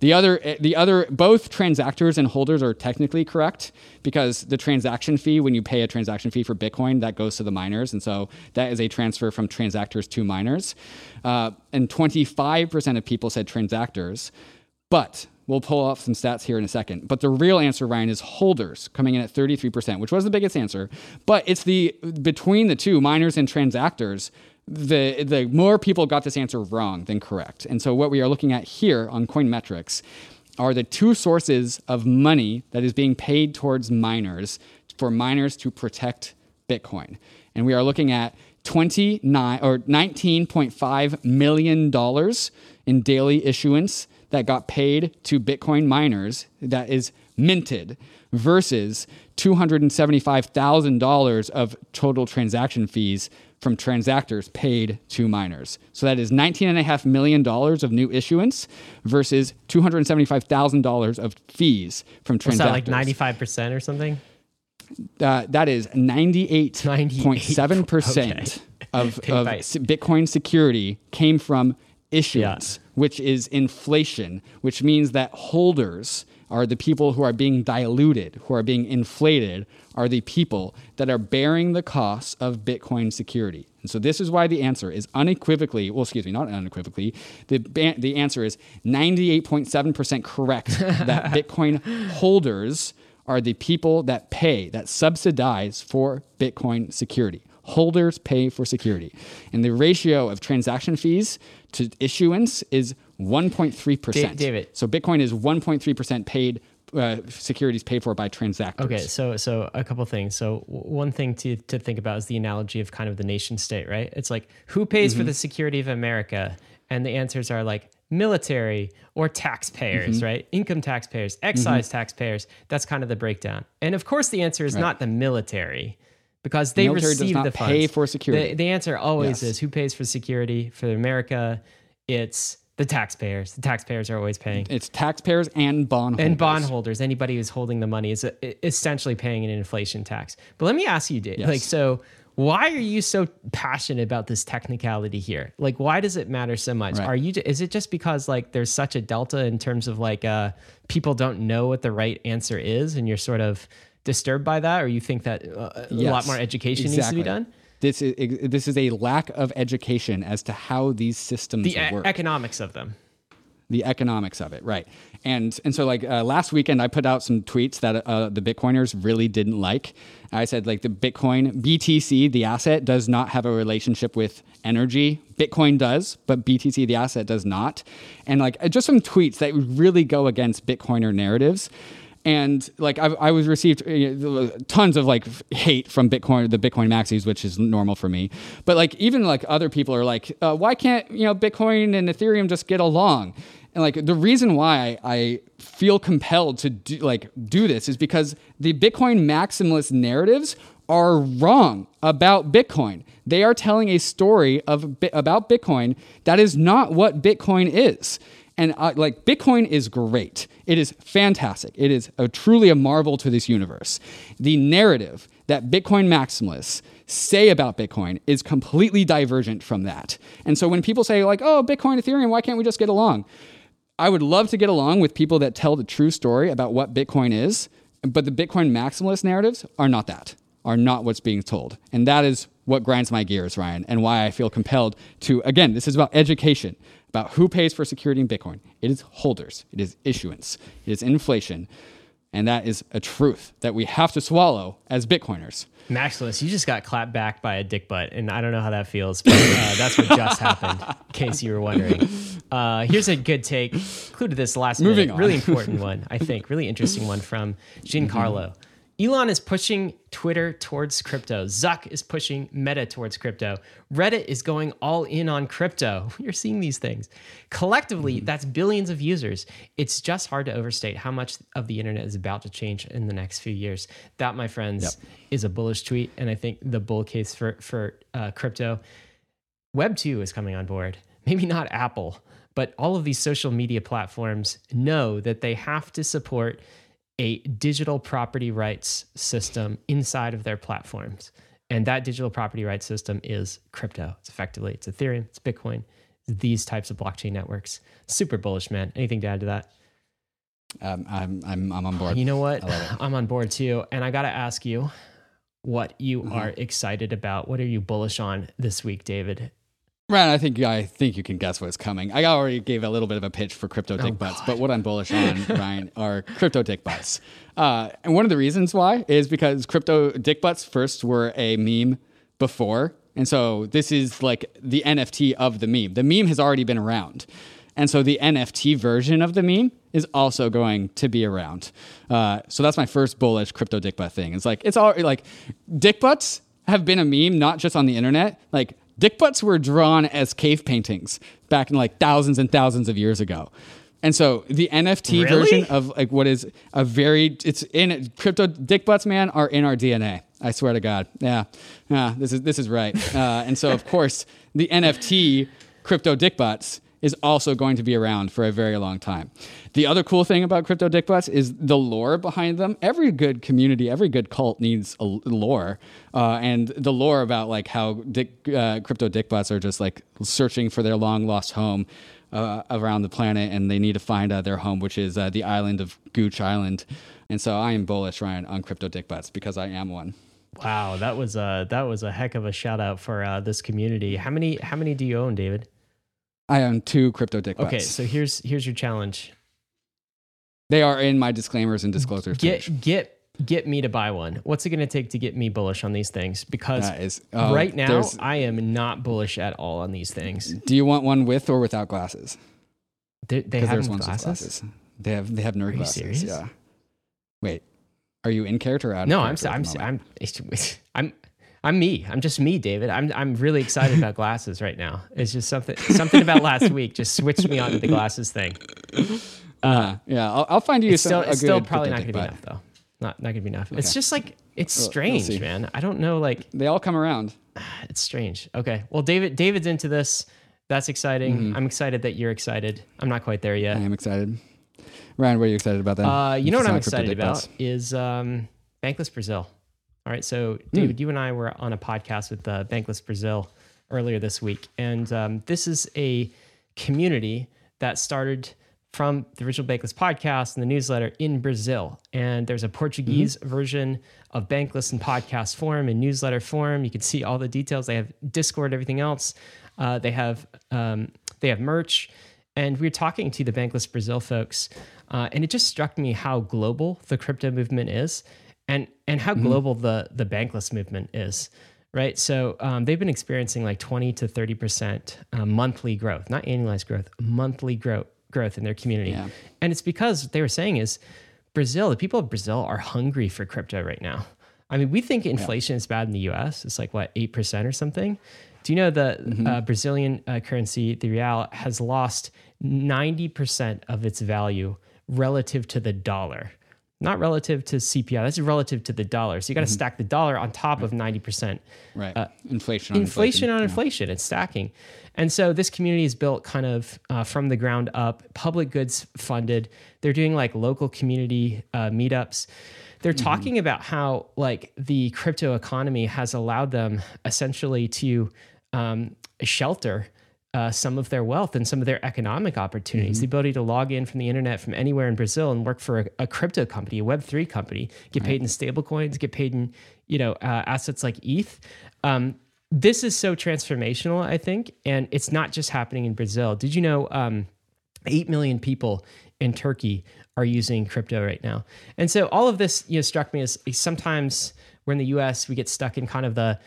The other, the other, both transactors and holders are technically correct because the transaction fee, when you pay a transaction fee for Bitcoin, that goes to the miners, and so that is a transfer from transactors to miners. Uh, and 25% of people said transactors, but we'll pull off some stats here in a second. But the real answer, Ryan, is holders coming in at 33%, which was the biggest answer. But it's the between the two miners and transactors the the more people got this answer wrong than correct. And so what we are looking at here on Coinmetrics are the two sources of money that is being paid towards miners for miners to protect Bitcoin. And we are looking at 29 or 19.5 million dollars in daily issuance that got paid to Bitcoin miners that is minted versus $275,000 of total transaction fees from transactors paid to miners. So that is $19.5 million of new issuance versus $275,000 of fees from transactors. that like 95% or something? Uh, that is 98.7% Okay. of, of Bitcoin security came from issuance, which is inflation, which means that holders are the people who are being diluted, who are being inflated, are the people that are bearing the costs of Bitcoin security. And so this is why the answer is unequivocally, well, excuse me, not unequivocally, the, ba- the answer is 98.7% correct that Bitcoin holders are the people that pay, that subsidize for Bitcoin security. Holders pay for security. And the ratio of transaction fees to issuance is 1.3%. Da- David. So Bitcoin is 1.3% paid uh, securities paid for by transactors. Okay, so so a couple things. So one thing to to think about is the analogy of kind of the nation state, right? It's like who pays Mm-hmm. for the security of America, and the answers are like military or taxpayers, Mm-hmm. right? Income taxpayers, excise taxpayers. That's kind of the breakdown. And of course, the answer is not the military. Because they Military does receive not the funds. pay for security. The, the answer always Yes. is who pays for security for America? It's the taxpayers. The taxpayers are always paying It's taxpayers and bondholders. and bondholders, anybody who's holding the money is uh, essentially paying an inflation tax. But let me ask you, Dave, Yes. like, so why are you so passionate about this technicality here? Like, why does it matter so much? Right. Are you? Is it just because like there's such a delta in terms of like uh, people don't know what the right answer is, and you're sort of disturbed by that, or you think that uh, a lot more education needs to be done? This is this is a lack of education as to how these systems The e- work. economics of them. the economics of it, right? And and so like uh, last weekend, I put out some tweets that uh, the Bitcoiners really didn't like. I said like the Bitcoin BTC, the asset, does not have a relationship with energy. Bitcoin does, but BTC, the asset, does not. And like uh, just some tweets that really go against Bitcoiner narratives. And like I, I was received uh, tons of like hate from Bitcoin, the Bitcoin maxis, which is normal for me. But like even like other people are like, uh, why can't you know Bitcoin and Ethereum just get along? And like the reason why I feel compelled to do, like do this is because the Bitcoin maximalist narratives are wrong about Bitcoin. They are telling a story of about Bitcoin that is not what Bitcoin is. And uh, like Bitcoin is great. It is fantastic. It is a, truly a marvel to this universe. The narrative that Bitcoin maximalists say about Bitcoin is completely divergent from that. And so when people say like, "Oh, Bitcoin, Ethereum, why can't we just get along?" I would love to get along with people that tell the true story about what Bitcoin is, but the Bitcoin maximalist narratives are not that, are not what's being told. And that is what grinds my gears, Ryan, and why I feel compelled to, again, this is about education, about who pays for security in Bitcoin. It is holders, it is issuance, it is inflation. And that is a truth that we have to swallow as Bitcoiners. Maximus, you just got clapped back by a dick butt, and I don't know how that feels, but uh, that's what just happened. In case you were wondering, uh, here's a good take. Included this last Moving minute, on. really important one, I think, really interesting one from Giancarlo. Elon is pushing Twitter towards crypto. Zuck is pushing Meta towards crypto. Reddit is going all in on crypto. You're seeing these things. Collectively, that's billions of users. It's just hard to overstate how much of the internet is about to change in the next few years. That, my friends, is a bullish tweet, and I think the bull case for for uh, crypto. Web two is coming on board. Maybe not Apple, but all of these social media platforms know that they have to support a digital property rights system inside of their platforms. And that digital property rights system is crypto. It's effectively it's Ethereum, it's Bitcoin, it's these types of blockchain networks. Super bullish, man. Anything to add to that? Um, I'm, I'm, I'm on board. You know what? I love it. I'm on board too. And I got to ask you what you Mm-hmm. are excited about. What are you bullish on this week, David? Ryan, I think I think you can guess what's coming. I already gave a little bit of a pitch for crypto dick butts, but what I'm bullish on, Ryan, are crypto dick butts. Uh, and one of the reasons why is because crypto dick butts first were a meme before, and so this is like the NFT of the meme. The meme has already been around, and so the NFT version of the meme is also going to be around. Uh, so that's my first bullish crypto dick butt thing. It's like it's all like dick butts have been a meme not just on the internet, like dick butts were drawn as cave paintings back in like thousands and thousands of years ago. And so the NFT Really? version of like what is a very it's in crypto dick butts man are in our DNA. I swear to God. Yeah. Yeah, this is this is right. Uh, and so of course the NFT crypto dick butts is also going to be around for a very long time. The other cool thing about crypto dick butts is the lore behind them. Every good community, every good cult needs a lore, uh, and the lore about like how dick, uh, crypto dick butts are just like searching for their long lost home uh, around the planet, and they need to find uh, their home, which is uh, the island of Gooch Island. And so I am bullish, Ryan, on crypto dick butts because I am one. Wow, that was a that was a heck of a shout out for uh, this community. How many how many do you own, David? I own two crypto dick. Okay, so here's here's your challenge. they are in my disclaimers and disclosures. page. Get get get me to buy one? What's it going to take to get me bullish on these things? Because is- oh, right now, I am not bullish at all on these things. Do you want one with or without glasses? They, they have ones glasses. with glasses. They have they have nerd you glasses. serious? Yeah. Wait, are you in character or out? No, I'm character s- at I'm moment? I'm I'm I'm me. I'm just me, David. I'm I'm really excited about glasses right now. It's just something something about last week just switched me onto the glasses thing. Uh, yeah, I'll, I'll find you It's some, still a it's still probably not going to be enough though. Not not going to be enough. It's just like it's We'll- we'll strange, man. I don't know like They all come around. it's strange. Okay. Well, David David's into this. That's exciting. Mm-hmm. I'm excited that you're excited. I'm not quite there yet. I am excited. Ryan, what are you excited about then? Uh, you know what I'm excited about is um, Bankless Brazil. All right, so Hmm. David, you and I were on a podcast with uh, Bankless Brazil earlier this week, and um, this is a community that started from the original Bankless podcast and the newsletter in Brazil. And there's a Portuguese Mm-hmm. version of Bankless in podcast form and newsletter form. You can see all the details. They have Discord, everything else. Uh, they have um, they have merch, and we were talking to the Bankless Brazil folks, uh, and it just struck me how global the crypto movement is, and and how global the the Bankless movement is. Right, so um, they've been experiencing like twenty to thirty percent uh, monthly growth, not annualized growth, monthly growth growth in their community, Yeah. and it's because what they were saying is Brazil, the people of Brazil are hungry for crypto right now. I mean, we think inflation is bad in the US. It's like, what, 8% or something? Do you know the uh, Brazilian uh, currency, the real, has lost 90% of its value relative to the dollar? Not relative to CPI, that's relative to the dollar. So you got to stack the dollar on top of 90% Right. inflation on Uh, inflation on yeah. inflation. It's stacking. And so this community is built kind of uh, from the ground up, public goods funded. They're doing like local community uh, meetups. They're Mm-hmm. talking about how like the crypto economy has allowed them essentially to um, shelter uh, some of their wealth and some of their economic opportunities. The ability to log in from the internet from anywhere in Brazil and work for a, a crypto company, a Web three company, get paid in stable coins, get paid in you know uh, assets like ETH. Um, this is so transformational, I think, and it's not just happening in Brazil. Did you know? Um, 8 million people in Turkey are using crypto right now. And so all of this, you know, struck me as sometimes we're in the US, we get stuck in kind of the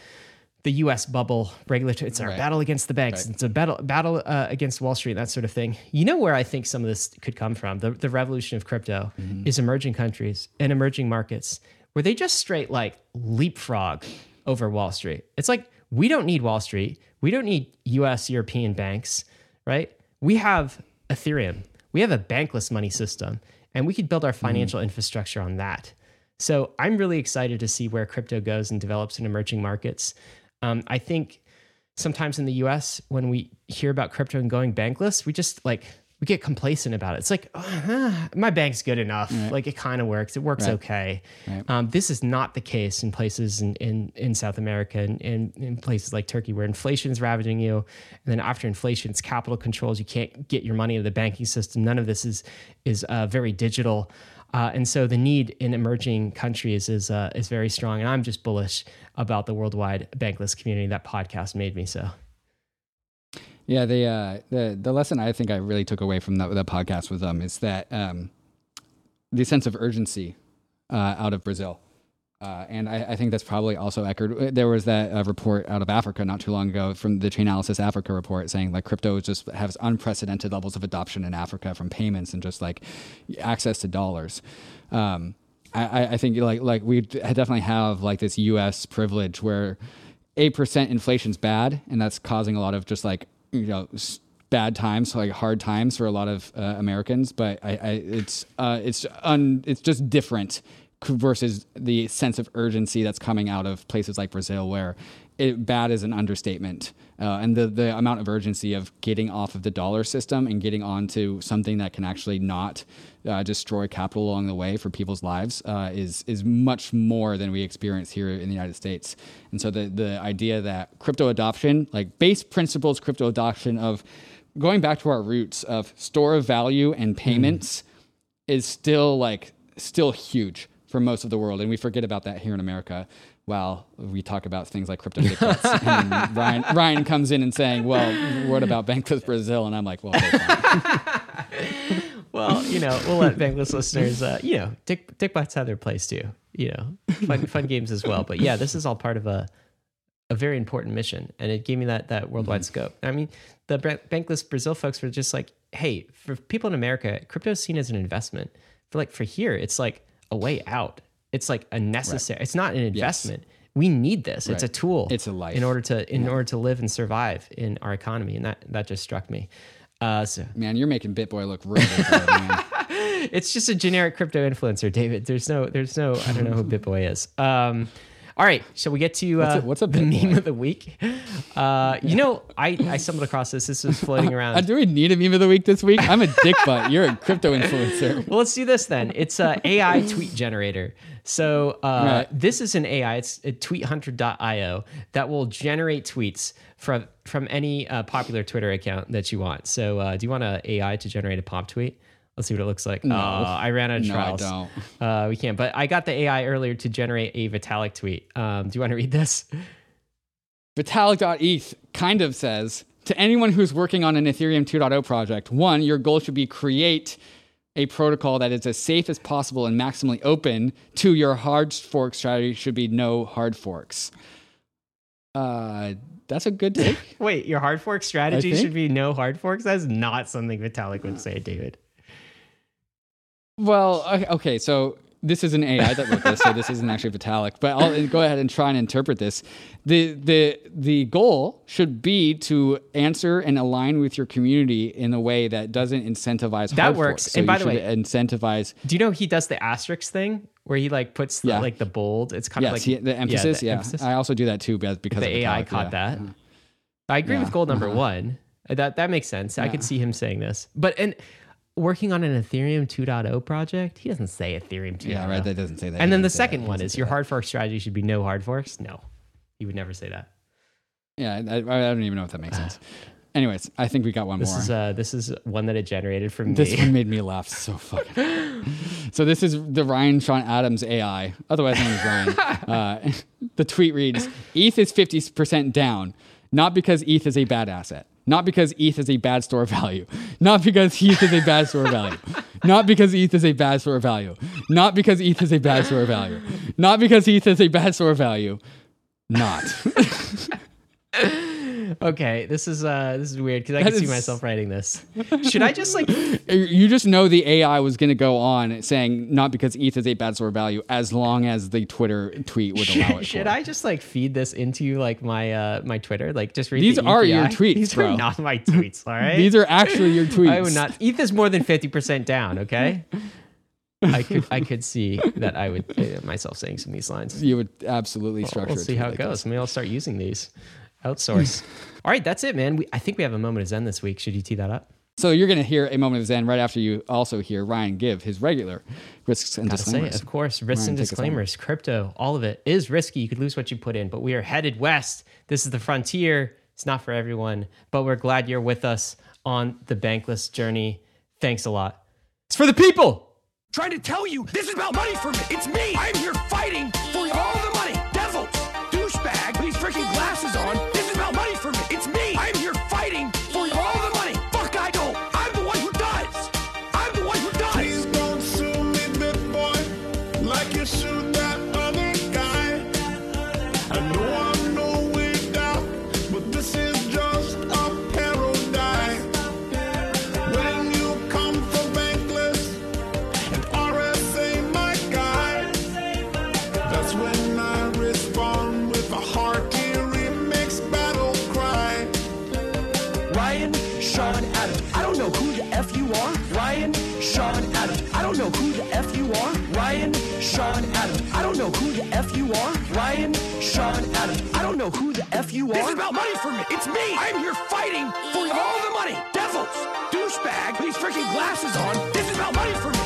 the US bubble regulatory. It's our Right. battle against the banks. It's a battle battle uh, against Wall Street, that sort of thing. You know where I think some of this could come from? The the revolution of crypto is emerging countries and emerging markets where they just straight like leapfrog over Wall Street. It's like we don't need Wall Street. We don't need US European banks, right? We have Ethereum. We have a bankless money system, and we could build our financial infrastructure on that. So I'm really excited to see where crypto goes and develops in emerging markets. Um, I think sometimes in the US, when we hear about crypto and going bankless, we just like we get complacent about it. It's like "Ah, my bank's good enough. Like it kind of works. It works Right. okay. Right. Um, this is not the case in places in in, in South America and in, in places like Turkey where inflation is ravaging you, and then after inflation, it's capital controls. You can't get your money into the banking system. None of this is is uh, very digital. Uh, and so the need in emerging countries is uh, is very strong, and I'm just bullish about the worldwide bankless community. That podcast made me so. Yeah, the uh, the the lesson I think I really took away from the, the podcast with them is that um, the sense of urgency uh, out of Brazil, uh, and I, I think that's probably also echoed. There was that uh, report out of Africa not too long ago from the Chainalysis Africa report saying like crypto just has unprecedented levels of adoption in Africa from payments and just like access to dollars. Um, I, I- think like like we definitely have like this U.S. privilege where eight percent inflation's bad, and that's causing a lot of just like you know bad times, like hard times for a lot of uh, Americans. But I, I it's uh, it's un, it's just different versus the sense of urgency that's coming out of places like Brazil, where it, bad is an understatement, uh, and the the amount of urgency of getting off of the dollar system and getting onto something that can actually not uh, destroy capital along the way for people's lives uh, is is much more than we experience here in the United States. And so the the idea that crypto adoption, like base principles crypto adoption of going back to our roots of store of value and payments is still like still huge for most of the world, and we forget about that here in America. While we talk about things like crypto tickets, and Ryan Ryan comes in and saying, "Well, what about Bankless Brazil?" And I'm like, "Well. Well, you know, we'll let bankless listeners, uh, you know, Dick Dick Butts have their place too. you know, fun fun games as well. But yeah, this is all part of a a very important mission, and it gave me that that worldwide scope. I mean, the Bankless Brazil folks were just like, hey, for people in America, crypto is seen as an investment. For like for here, it's like a way out. It's like a necessary. It's not an investment. We need this. It's a tool. It's a life. in order to in order to live and survive in our economy, and that that just struck me. Uh, so Man, you're making BitBoy look really it's just a generic crypto influencer, David. There's no, there's no, I don't know who BitBoy is. Um, all right, shall we get to uh, What's a- what's a the meme of the week? Uh, you know, I, I stumbled across this. This was floating around. Uh, do we need a meme of the week this week? I'm a dick butt. You're a crypto influencer. well, let's do this then. It's a AI tweet generator. So uh, Right. this is an AI. It's a tweethunter.io that will generate tweets from from any uh, popular Twitter account that you want. So uh, do you want an AI to generate a pop tweet? Let's see what it looks like. No, I ran out of No, I trials. don't. Uh, we can't. But I got the AI earlier to generate a Vitalik tweet. Um, do you want to read this? Vitalik.eth kind of says to anyone who's working on an Ethereum 2.0 project, one, your goal should be create a protocol that is as safe as possible and maximally open. Two, your hard fork strategy should be no hard forks. Uh, that's a good take. Wait, your hard fork strategy should be no hard forks. That's not something Vitalik would say, David. Well, okay, so this is an AI that wrote this, so this isn't actually Vitalik. But I'll go ahead and try and interpret this. the the The goal should be to answer and align with your community in a way that doesn't incentivize. That works. forks. And by the way- incentivize. Do you know he does the asterisk thing where he like puts the, Yeah. like the bold? It's kind Yes, of like he- the emphasis. the Yeah, emphasis. I also do that too, because the of AI caught yeah. that. I agree Yeah. with goal number Uh-huh. one. That that makes sense. I could see him saying this, but and working on an Ethereum 2.0 project, he doesn't say Ethereum 2.0. Yeah, right. That doesn't say that. And then the doesn't say that. second one is your hard fork strategy should be no hard forks. No, he would never say that. Yeah, I, I don't even know if that makes sense. Anyways, I think we got one This more. is uh this is one that it generated from This me. one made me laugh so fucking. so this is the Ryan Sean Adams AI, otherwise known as Ryan. Uh, the tweet reads: ETH is fifty percent down, not because ETH is a bad asset, not because ETH is a bad store of value, not because ETH is a bad store of value, not because ETH is a bad store of value, not because ETH is a bad store of value, not because ETH is a bad store of value, not. okay, this is uh this is weird because I can see myself writing this. Should I just like you just know the AI was going to go on saying not because ETH is a bad store of value, as long as the Twitter tweet would allow it. should for. I just like feed this into like my uh my Twitter? Like just read These the are your tweets, These bro. are not my tweets. All right, These are actually your tweets. I would not. ETH is more than fifty percent down. Okay, I could I could see that I would uh, myself saying some of these lines. You would absolutely structure. We'll see how it goes. this. Maybe I'll start using these. Outsource. All right, that's it, man. We, I think we have a moment of zen this week. Should you tee that up? So you're going to hear a moment of zen right after you also hear Ryan give his regular risks and Gotta disclaimers. it, of course. Risks Ryan, and take us home. disclaimers. Crypto, all of it is risky. You could lose what you put in, but we are headed west. This is the frontier. It's not for everyone, but we're glad you're with us on the bankless journey. Thanks a lot. It's for the people. trying to tell you this is about money for me. It's me. I'm here fighting for all the money. Don't know who the F you are. Ryan, Sean, Adams. I don't know who the F you are. This is about money for me. It's me. I'm here fighting for all the money. Devils, douchebag, with these freaking glasses on. This is about money for me.